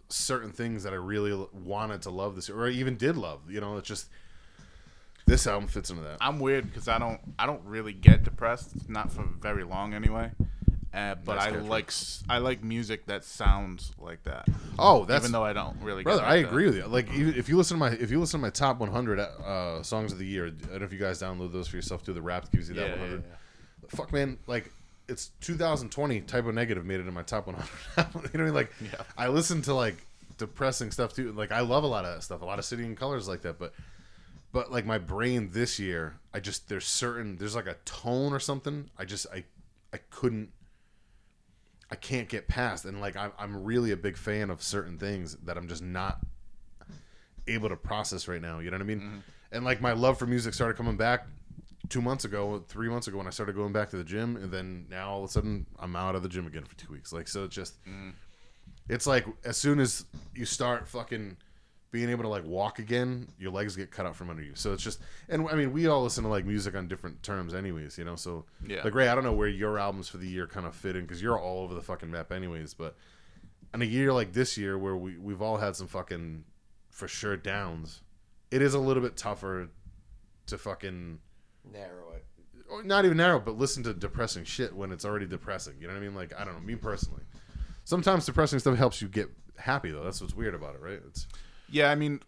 certain things that I really wanted to love this year, or even did love. You know, it's just this album fits into that. I'm weird because I don't I don't really get depressed, not for very long anyway. Uh, but Nice I character. like I like music that sounds like that. Oh, that's even though I don't really. brother. I agree with you. Like even if you listen to my if you listen to my top 100 uh, songs of the year, I don't know if you guys download those for yourself. Do the rap gives you that Yeah, yeah, 100. Fuck man, like it's 2020. Type O Negative made it in my top 100. you know what I mean? Like Yeah. I listen to like depressing stuff too. Like I love a lot of that stuff. A lot of City and Colors like that, but. But like my brain this year, I just there's certain there's like a tone or something. I just I I couldn't I can't get past. And like I'm, I'm really a big fan of certain things that I'm just not able to process right now. You know what I mean? Mm-hmm. And like my love for music started coming back two months ago, three months ago when I started going back to the gym, and then now all of a sudden I'm out of the gym again for two weeks. Like so, it's just mm. it's like as soon as you start fucking being able to like walk again, your legs get cut out from under you. So it's just, and I mean, we all listen to like music on different terms, anyways, you know. So Yeah. like Ray, I don't know where your albums for the year kind of fit in because you're all over the fucking map, anyways. But in a year like this year, where we we've all had some fucking for sure downs, it is a little bit tougher to fucking Narrow it. or not even narrow, but listen to depressing shit when it's already depressing. You know what I mean? Like I don't know, me personally. Sometimes depressing stuff helps you get happy though. That's what's weird about it, right? It's Yeah, I mean,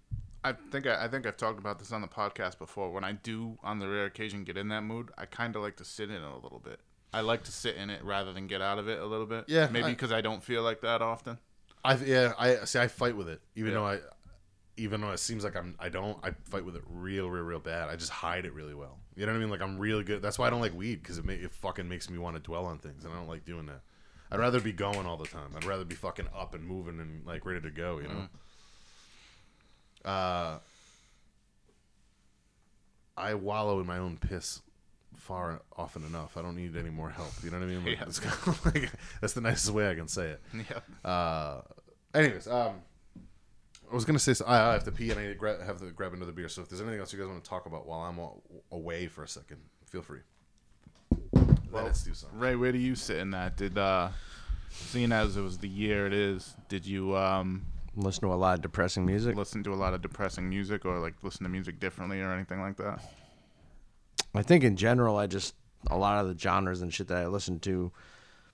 I think I, I think I've talked about this on the podcast before. When I do, on the rare occasion, get in that mood, I kind of like to sit in it a little bit. I like to sit in it rather than get out of it a little bit. Yeah, maybe I- because I don't feel like that often. I yeah, I see. I fight with it, even Yeah. though I, even though it seems like I'm, I don't. I fight with it real, real, real bad. I just hide it really well. You know what I mean? Like I'm really good. That's why I don't like weed because it ma- it fucking makes me want to dwell on things, and I don't like doing that. I'd rather be going all the time. I'd rather be fucking up and moving and like ready to go. You know. Uh, I wallow in my own piss far often enough. I don't need any more help. You know what I mean? Like, Yeah. it's kind of like that's the nicest way I can say it. Yeah. Uh, anyways, um, I was gonna say so, I, I have to pee and I gra- have to grab another beer. So if there's anything else you guys want to talk about while I'm a- away for a second, feel free. Then let's do something. Ray, where do you sit in that? Did uh, seeing as it was the year it is, did you um Listen to a lot of depressing music. listen to a lot of depressing music or like listen to music differently or anything like that? I think in general, I just a lot of the genres and shit that I listen to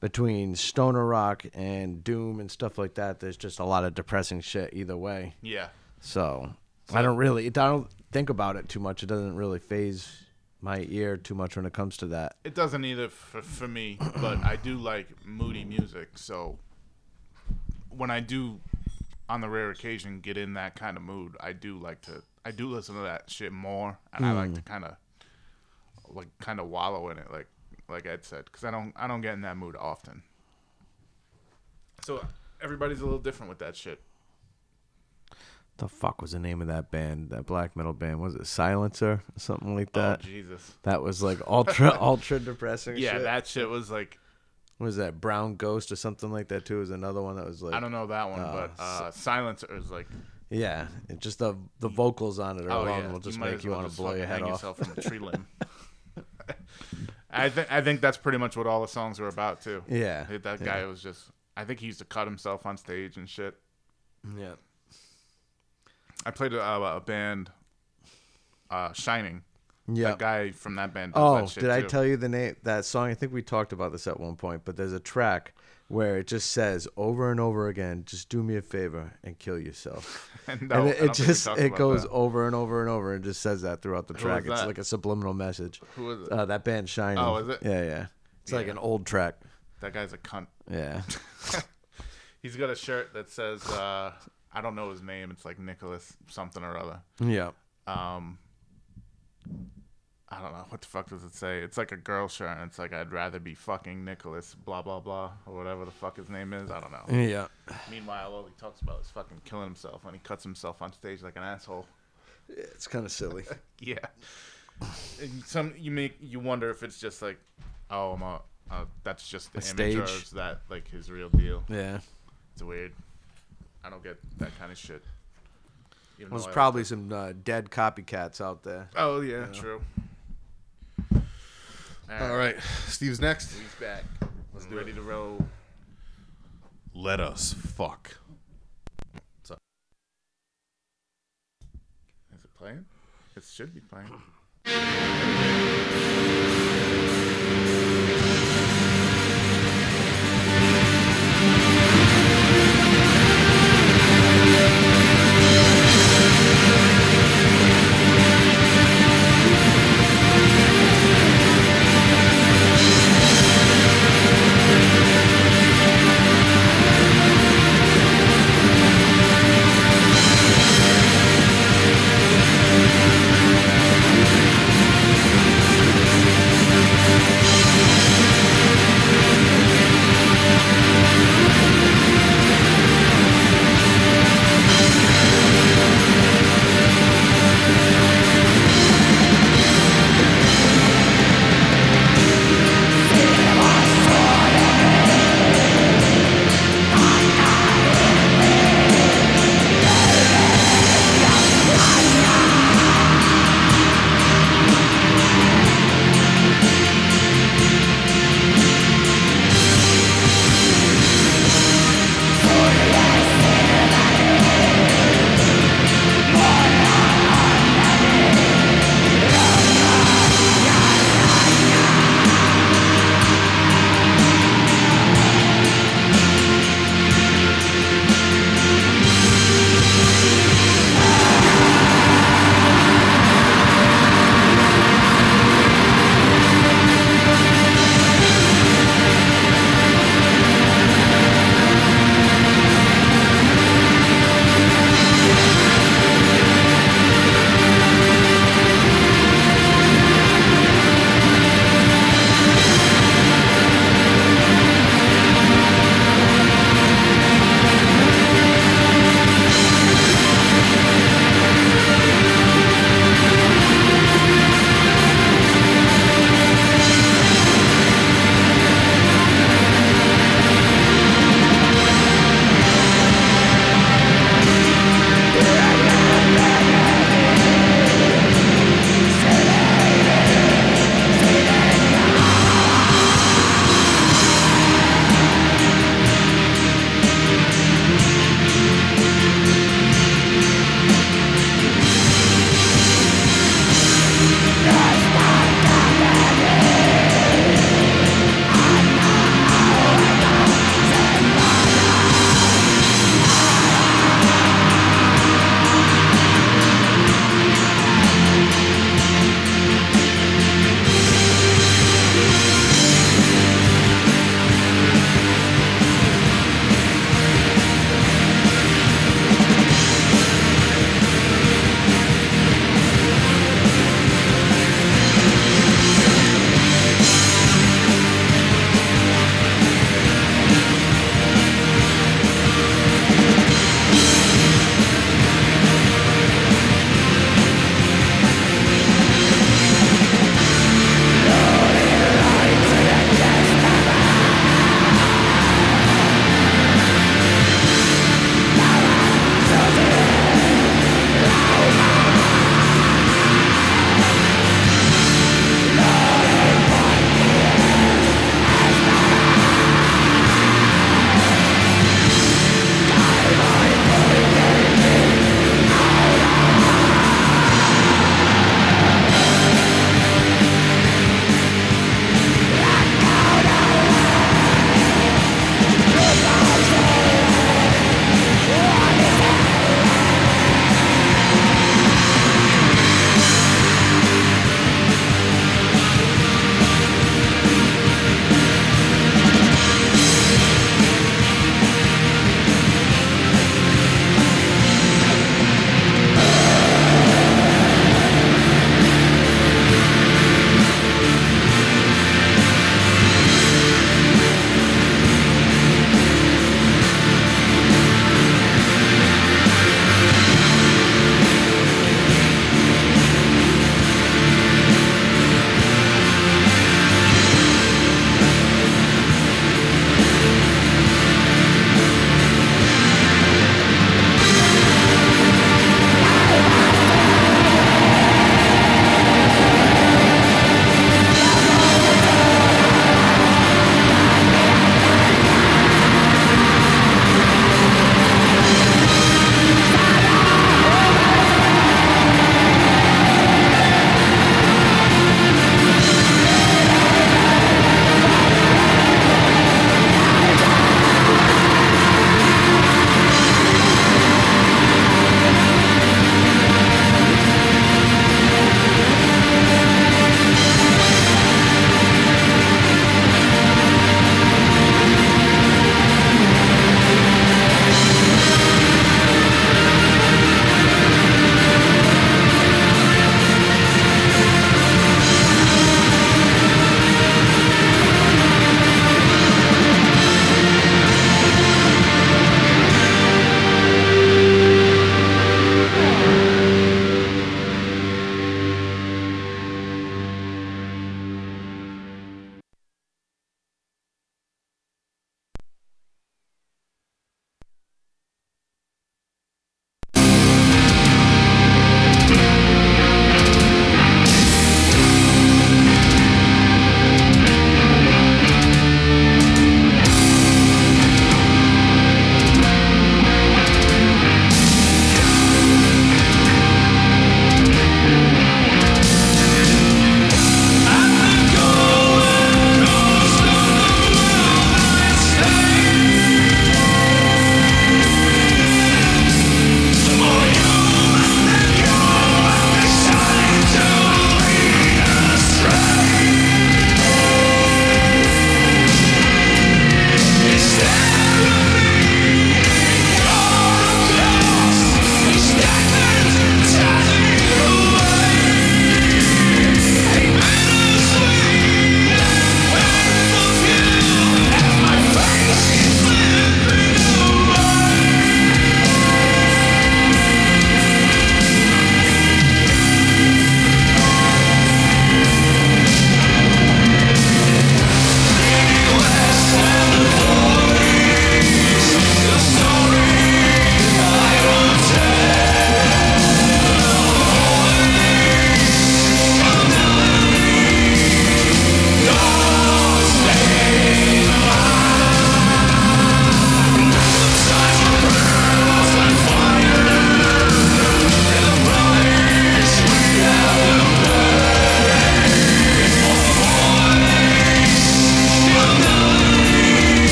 between stoner rock and doom and stuff like that. There's just a lot of depressing shit either way. Yeah. So I don't really, I don't think about it too much. It doesn't really phase my ear too much when it comes to that. It doesn't either for, for me, but I do like moody music. So when I do, on the rare occasion, get in that kind of mood, I do like to. I do listen to that shit more, and I like hmm. to kind of, like, kind of wallow in it, like, like Ed said, because I don't, I don't get in that mood often. So everybody's a little different with that shit. The fuck was the name of that band? That black metal band was it Silencer or something like that? oh Jesus! that was like ultra ultra depressing. Yeah, shit. that shit was like What was that Brown Ghost or something like that too? Was another one that was like I don't know that one, Uh, but uh, Silencer is like yeah, it just the the vocals on it oh alone yeah, will just you make you well want to blow your head off. yourself from a tree limb. I think I think that's pretty much what all the songs were about too. Yeah, That- that guy was just. I think he used to cut himself on stage and shit. Yeah. I played a, a band, uh, Shining. Yeah. That guy from that band. Oh, that did I too. tell you the name that song? I think we talked about this at one point, but there's a track where it just says over and over again, "Just do me a favor and kill yourself." No, and it, it just it goes that. over and over and over and just says that throughout the track. It's like a subliminal message. Who is it? Uh, that band Shining. Oh, is it? Yeah, yeah. It's like an old track. That guy's a cunt. Yeah. He's got a shirt that says, uh, I don't know his name. It's like Nicholas something or other. yeah. Um, I don't know what the fuck does it say. It's like a girl shirt, and it's like I'd rather be fucking Nicholas, blah blah blah, or whatever the fuck his name is. I don't know. Yeah. Meanwhile, all he talks about is fucking killing himself, and he cuts himself on stage like an asshole. It's kind of silly. Yeah. And some you make you wonder if it's just like, oh, I'm a, uh, that's just the A image, or stage. is that like his real deal? Yeah. It's weird. I don't get that kind of shit. Even There's probably some uh, dead copycats out there. Oh yeah, true. All right, Steve's next. He's back. Let's do ready to roll. Let us fuck. Is it playing? It should be playing.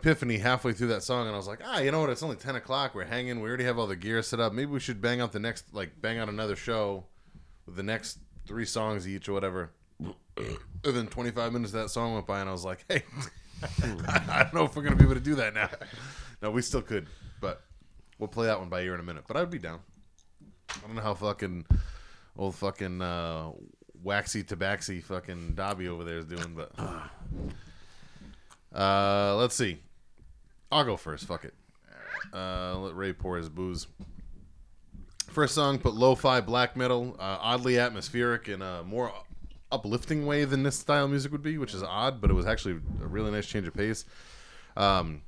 epiphany halfway through that song, and I was like, ah, you know what? It's only ten o'clock. We're hanging. We already have all the gear set up. Maybe we should bang out the next, like, bang out another show with the next three songs each or whatever. and then twenty-five minutes of that song went by, and I was like, hey, I don't know if we're gonna be able to do that now. No, we still could, but we'll play that one by ear in a minute. But I'd be down. I don't know how fucking old fucking uh, waxy tabaxi fucking Dobby over there is doing, but uh, let's see. I'll go first. Fuck it. Uh, let Ray pour his booze. First song, put lo-fi black metal, uh, oddly atmospheric in a more uplifting way than this style of music would be, which is odd, but it was actually a really nice change of pace. Um,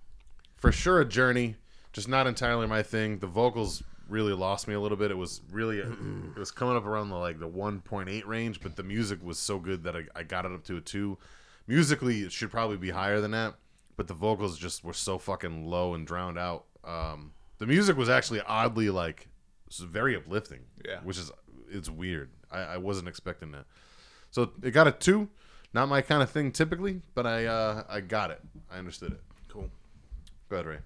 for sure, a journey, just not entirely my thing. The vocals really lost me a little bit. It was really, it was coming up around the like the 1.8 range, but the music was so good that I, I got it up to a two. Musically, it should probably be higher than that, but the vocals just were so fucking low and drowned out. Um, the music was actually oddly like very uplifting. Yeah. which is it's weird. I, I wasn't expecting that. So it got a two. Not my kind of thing typically, but I uh, I got it. I understood it. Cool. Go ahead, Ray.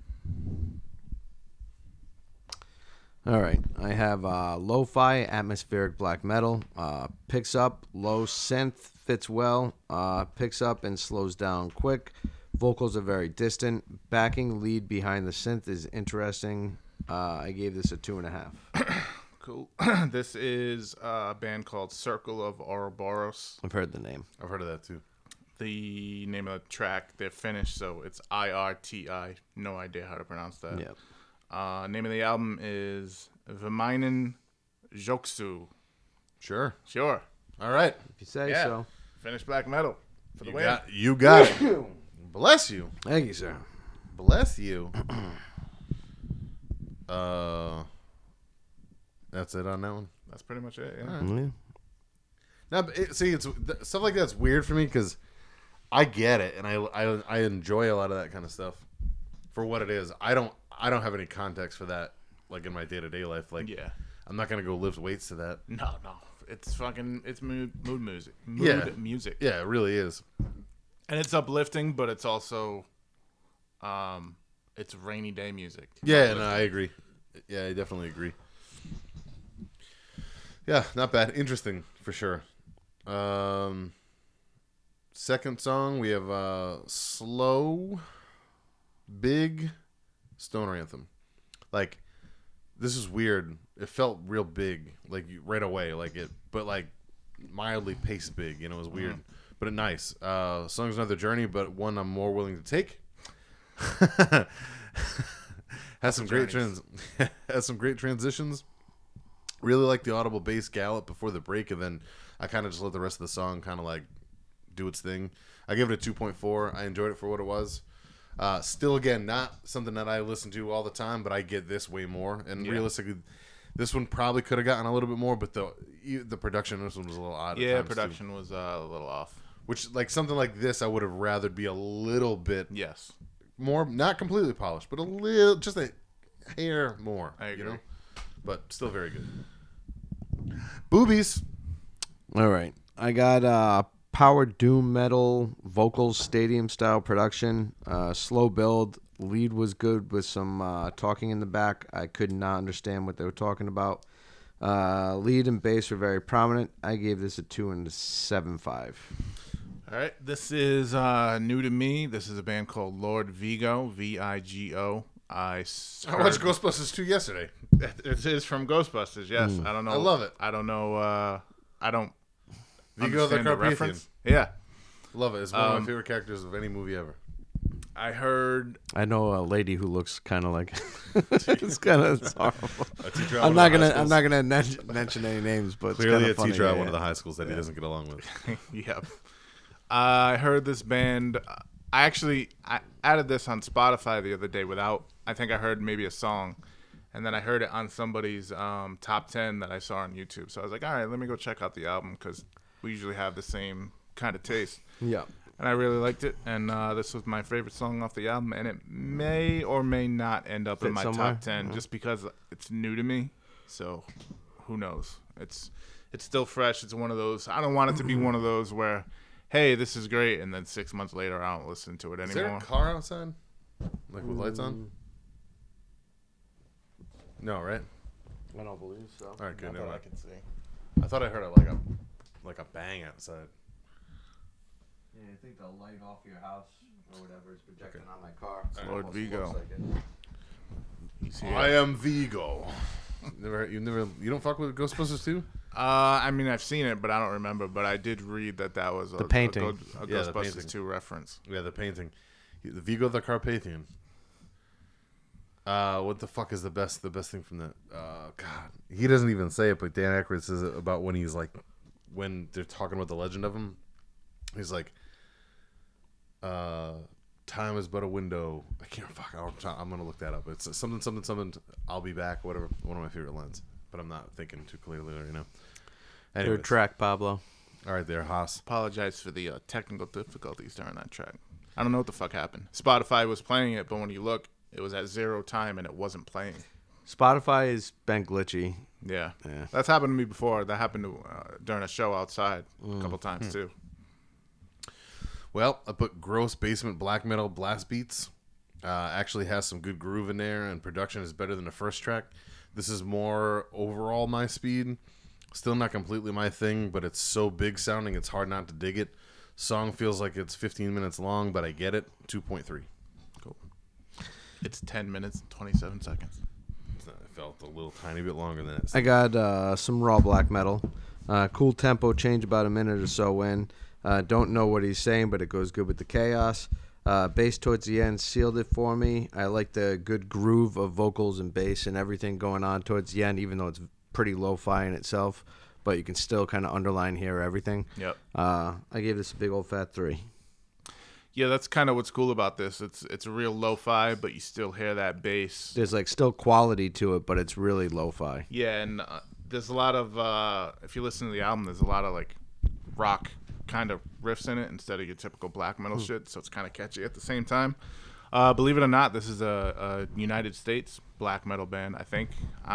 All right, I have uh, lo-fi atmospheric black metal. Uh, picks up low synth, fits well. Uh, picks up and slows down quick. Vocals are very distant. Backing lead behind the synth is interesting. Uh, I gave this a two and a half. Cool. this is a band called Circle of Ouroboros. I've heard the name. I've heard of that too. The name of the track, they're Finnish, so it's I R T I. No idea how to pronounce that. Yeah. Uh, name of the album is Vimainen Joksu. Sure. Sure. All right. If you say Yeah. so. Finnish black metal for the You win. got, you got it. Bless you. Thank you, sir. Bless you. uh, that's it on that one. That's pretty much it. Yeah. Yeah. Now, it, see, it's th- stuff like that's weird for me because I get it, and I, I I enjoy a lot of that kind of stuff for what it is. I don't I don't have any context for that, like in my day to day life. Like, Yeah. I'm not gonna go lift weights to that. No, no. It's fucking. It's mood, mood music. Mood Yeah. music. Yeah, it really is. And it's uplifting, but it's also, um, it's rainy day music. Yeah, no, I agree. Yeah, I definitely agree. Yeah, not bad. Interesting for sure. Um, second song we have uh, slow, big stoner anthem. Like this is weird. It felt real big, like right away, like it, but like mildly paced big. You know, it was weird, but nice. Uh, song's another journey, but one I'm more willing to take. has some great trans has some great transitions. Really like the audible bass gallop before the break, and then I kind of just let the rest of the song kind of like do its thing. I give it a two point four. I enjoyed it for what it was. Uh, still, again, not something that I listen to all the time, but I get this way more. And Yeah. realistically, this one probably could have gotten a little bit more, but the the production this one was a little odd. Yeah, times, too. production was uh, a little off. Which like something like this, I would have rather be a little bit Yes. more, not completely polished, but a little, just a hair more. I You agree. know, but still very good. Boobies. All right. I got uh, power doom metal vocals, stadium style production, uh, slow build. Lead was good with some uh, talking in the back. I could not understand what they were talking about. Uh, lead and bass were very prominent. I gave this a two and a seven five. All right. This is uh, new to me. This is a band called Lord Vigo. V I G O. I s- I watched Ghostbusters 2 yesterday. It is from Ghostbusters. Yes. I don't know. I love it. I don't know. Uh, I don't. Vigo the understand Carpathian. reference. Yeah. Love it. It's one of Um, my favorite characters of any movie ever. I heard. I know a lady who looks kind of like. it's kind of horrible. A teacher at I'm one not of the gonna. high I'm schools. not gonna mention, mention any names, but it's Clearly kinda a funny, teacher at yeah, one of the high schools that he doesn't get along with. yep. I heard this band. I actually I added this on Spotify the other day without. I think I heard maybe a song, and then I heard it on somebody's um, top ten that I saw on YouTube. So I was like, all right, let me go check out the album because we usually have the same kind of taste. Yeah. and I really liked it. And uh, this was my favorite song off the album, and it may or may not end up in my somewhere? top ten just because it's new to me. So, who knows? It's it's still fresh. It's one of those. I don't want it to be one of those where, hey, this is great, and then six months later I don't listen to it Is there anymore. a car outside? Like with lights on? Mm. No, right? I don't believe so. All right, good. never mind. can see. I thought I heard a, like a like a bang outside. Yeah, I think the light off your house or whatever is projecting on my car. Lord Vigo. like. He's here. I am Vigo. Never, you never, you don't fuck with Ghostbusters 2? Uh, I mean, I've seen it, but I don't remember. But I did read that that was a, painting. a, Go- a Yeah, the Ghostbusters painting. 2 reference. Yeah, the painting, the Vigo the Carpathian. Uh, what the fuck is the best? The best thing from that? Uh, God, he doesn't even say it, but Dan Aykroyd says it about when he's like, when they're talking about the legend of him. He's like, uh, time is but a window. I can't fuck. I'm, trying, I'm gonna look that up. It's something, something, something. I'll be back. Whatever. One of my favorite lines, but I'm not thinking too clearly right now. Third Anyways, track, Pablo. all right, there, Haas. Apologize for the uh, technical difficulties during that track. I don't know what the fuck happened. Spotify was playing it, but when you look, it was at zero time and it wasn't playing. Spotify has been glitchy. Yeah, Yeah. that's happened to me before. That happened to, uh, during a show outside a couple times too. Well, I put gross basement black metal blast beats. Uh, actually has some good groove in there, and production is better than the first track. This is more overall my speed. Still not completely my thing, but it's so big sounding, it's hard not to dig it. Song feels like it's 15 minutes long, but I get it. 2.3. Cool. It's ten minutes and twenty seven seconds. It's not- It felt a little tiny bit longer than it. I got uh, some raw black metal. Uh, cool tempo change about a minute or so in. Uh, don't know what he's saying, but it goes good with the chaos. Uh, bass towards the end sealed it for me. I like the good groove of vocals and bass and everything going on towards the end, even though it's pretty lo-fi in itself. But you can still kind of underline here everything. Yep. Uh, I gave this a big old fat three. Yeah, that's kind of what's cool about this. It's it's a real lo-fi, but you still hear that bass. There's like still quality to it, but it's really lo-fi. Yeah, and uh, there's a lot of uh, if you listen to the album, there's a lot of like rock kind of riffs in it instead of your typical black metal shit. So it's kind of catchy at the same time. Uh, believe it or not, this is a, a United States black metal band. I think uh,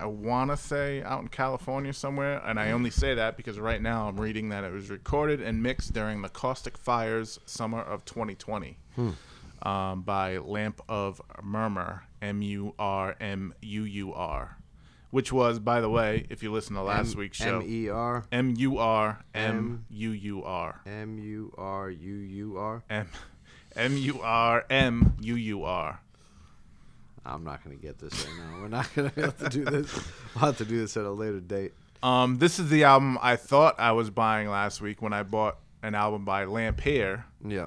I want to say out in California somewhere, and I only say that because right now I'm reading that it was recorded and mixed during the Caustic Fires summer of 2020 um, by Lamp of Murmur, M U R M U U R, which was, by the way, if you listen to last week's show, M E R M U R M U U R M U R U U R. M M U R M U U R. I'm not gonna get this right now. We're not gonna have to do this. We'll have to do this at a later date. Um, this is the album I thought I was buying last week when I bought an album by Lampier, Yeah.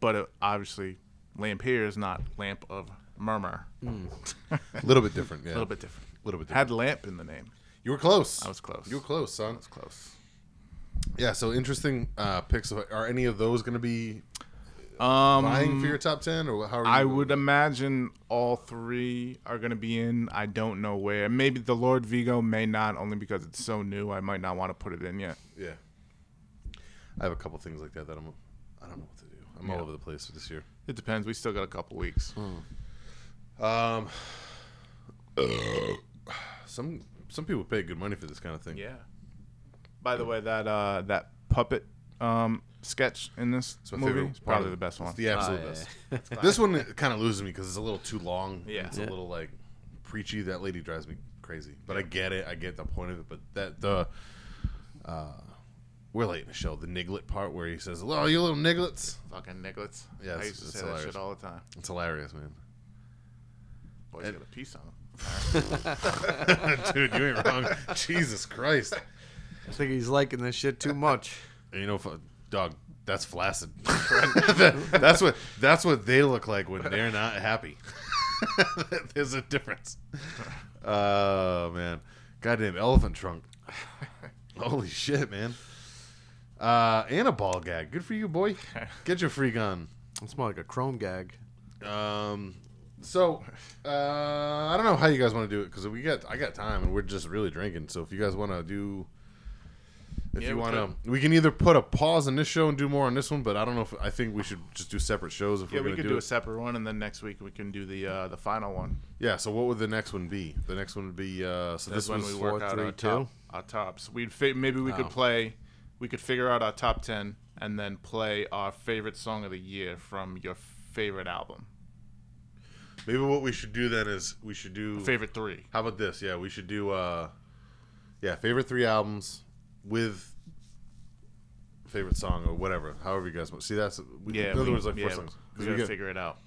but it, obviously Lampier is not Lamp of Murmur. A little bit different, yeah. A little bit different. A little bit different. Had lamp in the name. you were close. I was close. You were close, son. I was close. Yeah, so interesting uh, picks. Are any of those going to be Um, vying for your top 10? Or how are you? I would imagine all three are going to be in. I don't know where. Maybe the Lord Vigo may not, only because it's so new. I might not want to put it in yet. Yeah. I have a couple things like that that I'm. I don't know what to do. I'm all over the place this year. It depends. We still got a couple weeks. Um, some some people pay good money for this kind of thing. Yeah. By the way, that uh, that puppet um, sketch in this It's movie is probably the best one. It's the absolute Oh, yeah. best. this one kind of loses me because it's a little too long. Yeah. it's Yeah. a little like preachy. That lady drives me crazy, but I get it. I get the point of it. But that the uh, we're late in the show. The niglet part where he says, "Hello, you little niglets." Fucking Niglets. Yeah, I it's- used to it's say that shit all the time. It's hilarious, man. Boys And- got a piece on them. Dude, you ain't wrong. Jesus Christ. I think he's liking this shit too much. And you know, dog, that's flaccid. That- that's what that's what they look like when they're not happy. There's a difference. Oh man, goddamn elephant trunk. Holy shit, man. Uh, and a ball gag. Good for you, boy. Get your free gun. It's more like a chrome gag. Um, so uh, I don't know how you guys want to do it because we got I got time and we're just really drinking. So if you guys want to do If Yeah, you want to, we can either put a pause on this show and do more on this one, but I don't know if I think we should just do separate shows if Yeah, we're we could do, do a separate one, and then next week we can do the uh, the final one. Yeah. So what would the next one be? The next one would be. Uh, so That's this when was we four, out three, our, two? top, our tops. We'd fi- maybe we could Oh. play. We could figure out our top ten, and then play our favorite song of the year from your favorite album, maybe what we should do then is we should do. favorite three. How about this? Yeah, we should do. uh Yeah, favorite three albums with favorite song or whatever. However you guys want. See, that's we, Yeah, in other we, words, like yeah, four songs. We Because gotta we get, figure it out.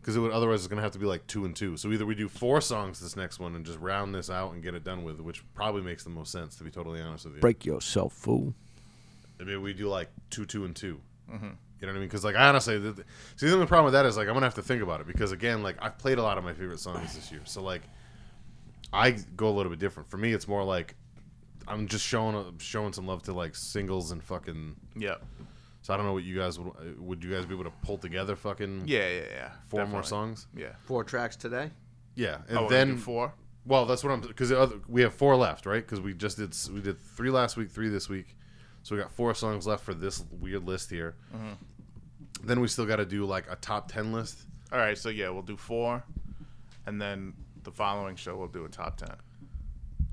because it would otherwise it's gonna have to be like two and two. So either we do four songs this next one and just round this out and get it done with, which probably makes the most sense to be totally honest with you. Break yourself, fool. Maybe we do like two, two, and 2 You know what I mean? Because like I honestly, the, see the only problem with that is like I'm gonna have to think about it because again, like I've played a lot of my favorite songs this year, so like I go a little bit different. For me, it's more like I'm just showing uh, showing some love to like singles and fucking. Yeah, So I don't know what you guys would uh, would you guys be able to pull together fucking yeah, yeah, yeah. four more songs? Yeah. Four tracks today. Yeah, and Oh, we're gonna do then four. Well, that's what I'm because we have four left, right? Because we just did we did three last week, three this week, so we got four songs left for this weird list here. Mm-hmm. Then we still got to do like a top ten list. All right, so yeah, we'll do four, and then the following show we'll do a top ten,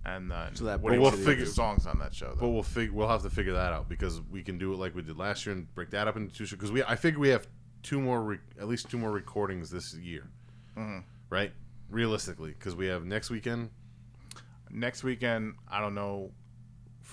and then So that what do you brings want it to in. figure songs on that show? But we'll fig- we'll have to figure that out because we can do it like we did last year and break that up into two. shows. Because we I figure we have two more re- at least two more recordings this year, mm-hmm. right? Realistically, because we have next weekend. Next weekend, I don't know.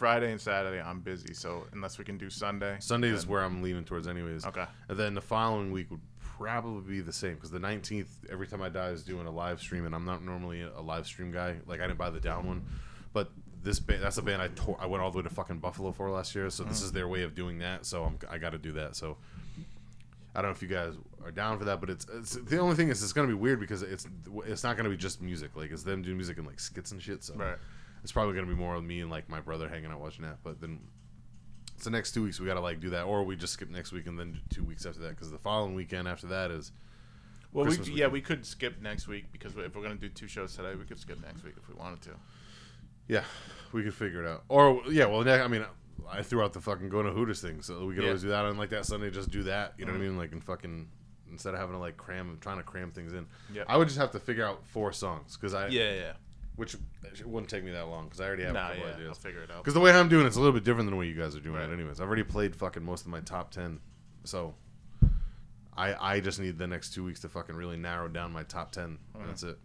Friday and Saturday, I'm busy, so unless we can do Sunday, Sunday is where I'm leaning towards, anyways. Okay. And then the following week would probably be the same because the 19th, every time I die, is doing a live stream, and I'm not normally a live stream guy. Like I didn't buy the down one, but this band, that's a band I tore, I went all the way to fucking Buffalo for last year, so this Mm. is their way of doing that. So I'm, I got to do that. So I don't know if you guys are down for that, but it's, it's the only thing is it's gonna be weird because it's it's not gonna be just music. Like it's them doing music and like skits and shit. So Right. It's probably gonna be more of me and like my brother hanging out watching that. But then it's the next two weeks we gotta like do that, or we just skip next week and then two weeks after that because the following weekend after that is Well, we, yeah, we could skip next week because if we're gonna do two shows today, we could skip next week if we wanted to. yeah we could figure it out. Or yeah, well I mean I threw out the fucking going to Hooters thing, so we could Yeah. always do that on like that Sunday. Just do that, you know what I mm-hmm. mean? Like and fucking instead of having to like cram trying to cram things in. Yep. I would just have to figure out four songs because I Yeah, yeah. Which it wouldn't take me that long because I already have Nah, a couple yeah, I'll figure it out. Because the way I'm doing it's a little bit different than the way you guys are doing Right. it. Anyways, I've already played fucking most of my top ten, so I I just need the next two weeks to fucking really narrow down my top ten. and That's it.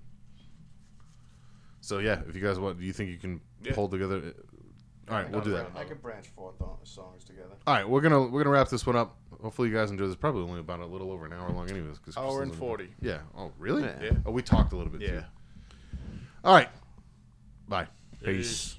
So yeah, if you guys want, do you think you can Yeah. pull together? Uh, all right, we'll do that. I could branch four th- songs together. All right, we're gonna we're gonna wrap this one up. Hopefully you guys enjoy this. Probably only about a little over an hour long, anyways. Cause Hour and Crystal's- 40. Yeah. Oh, really? Yeah. Yeah. Oh, we talked a little bit Yeah. too. All right. Bye. Peace.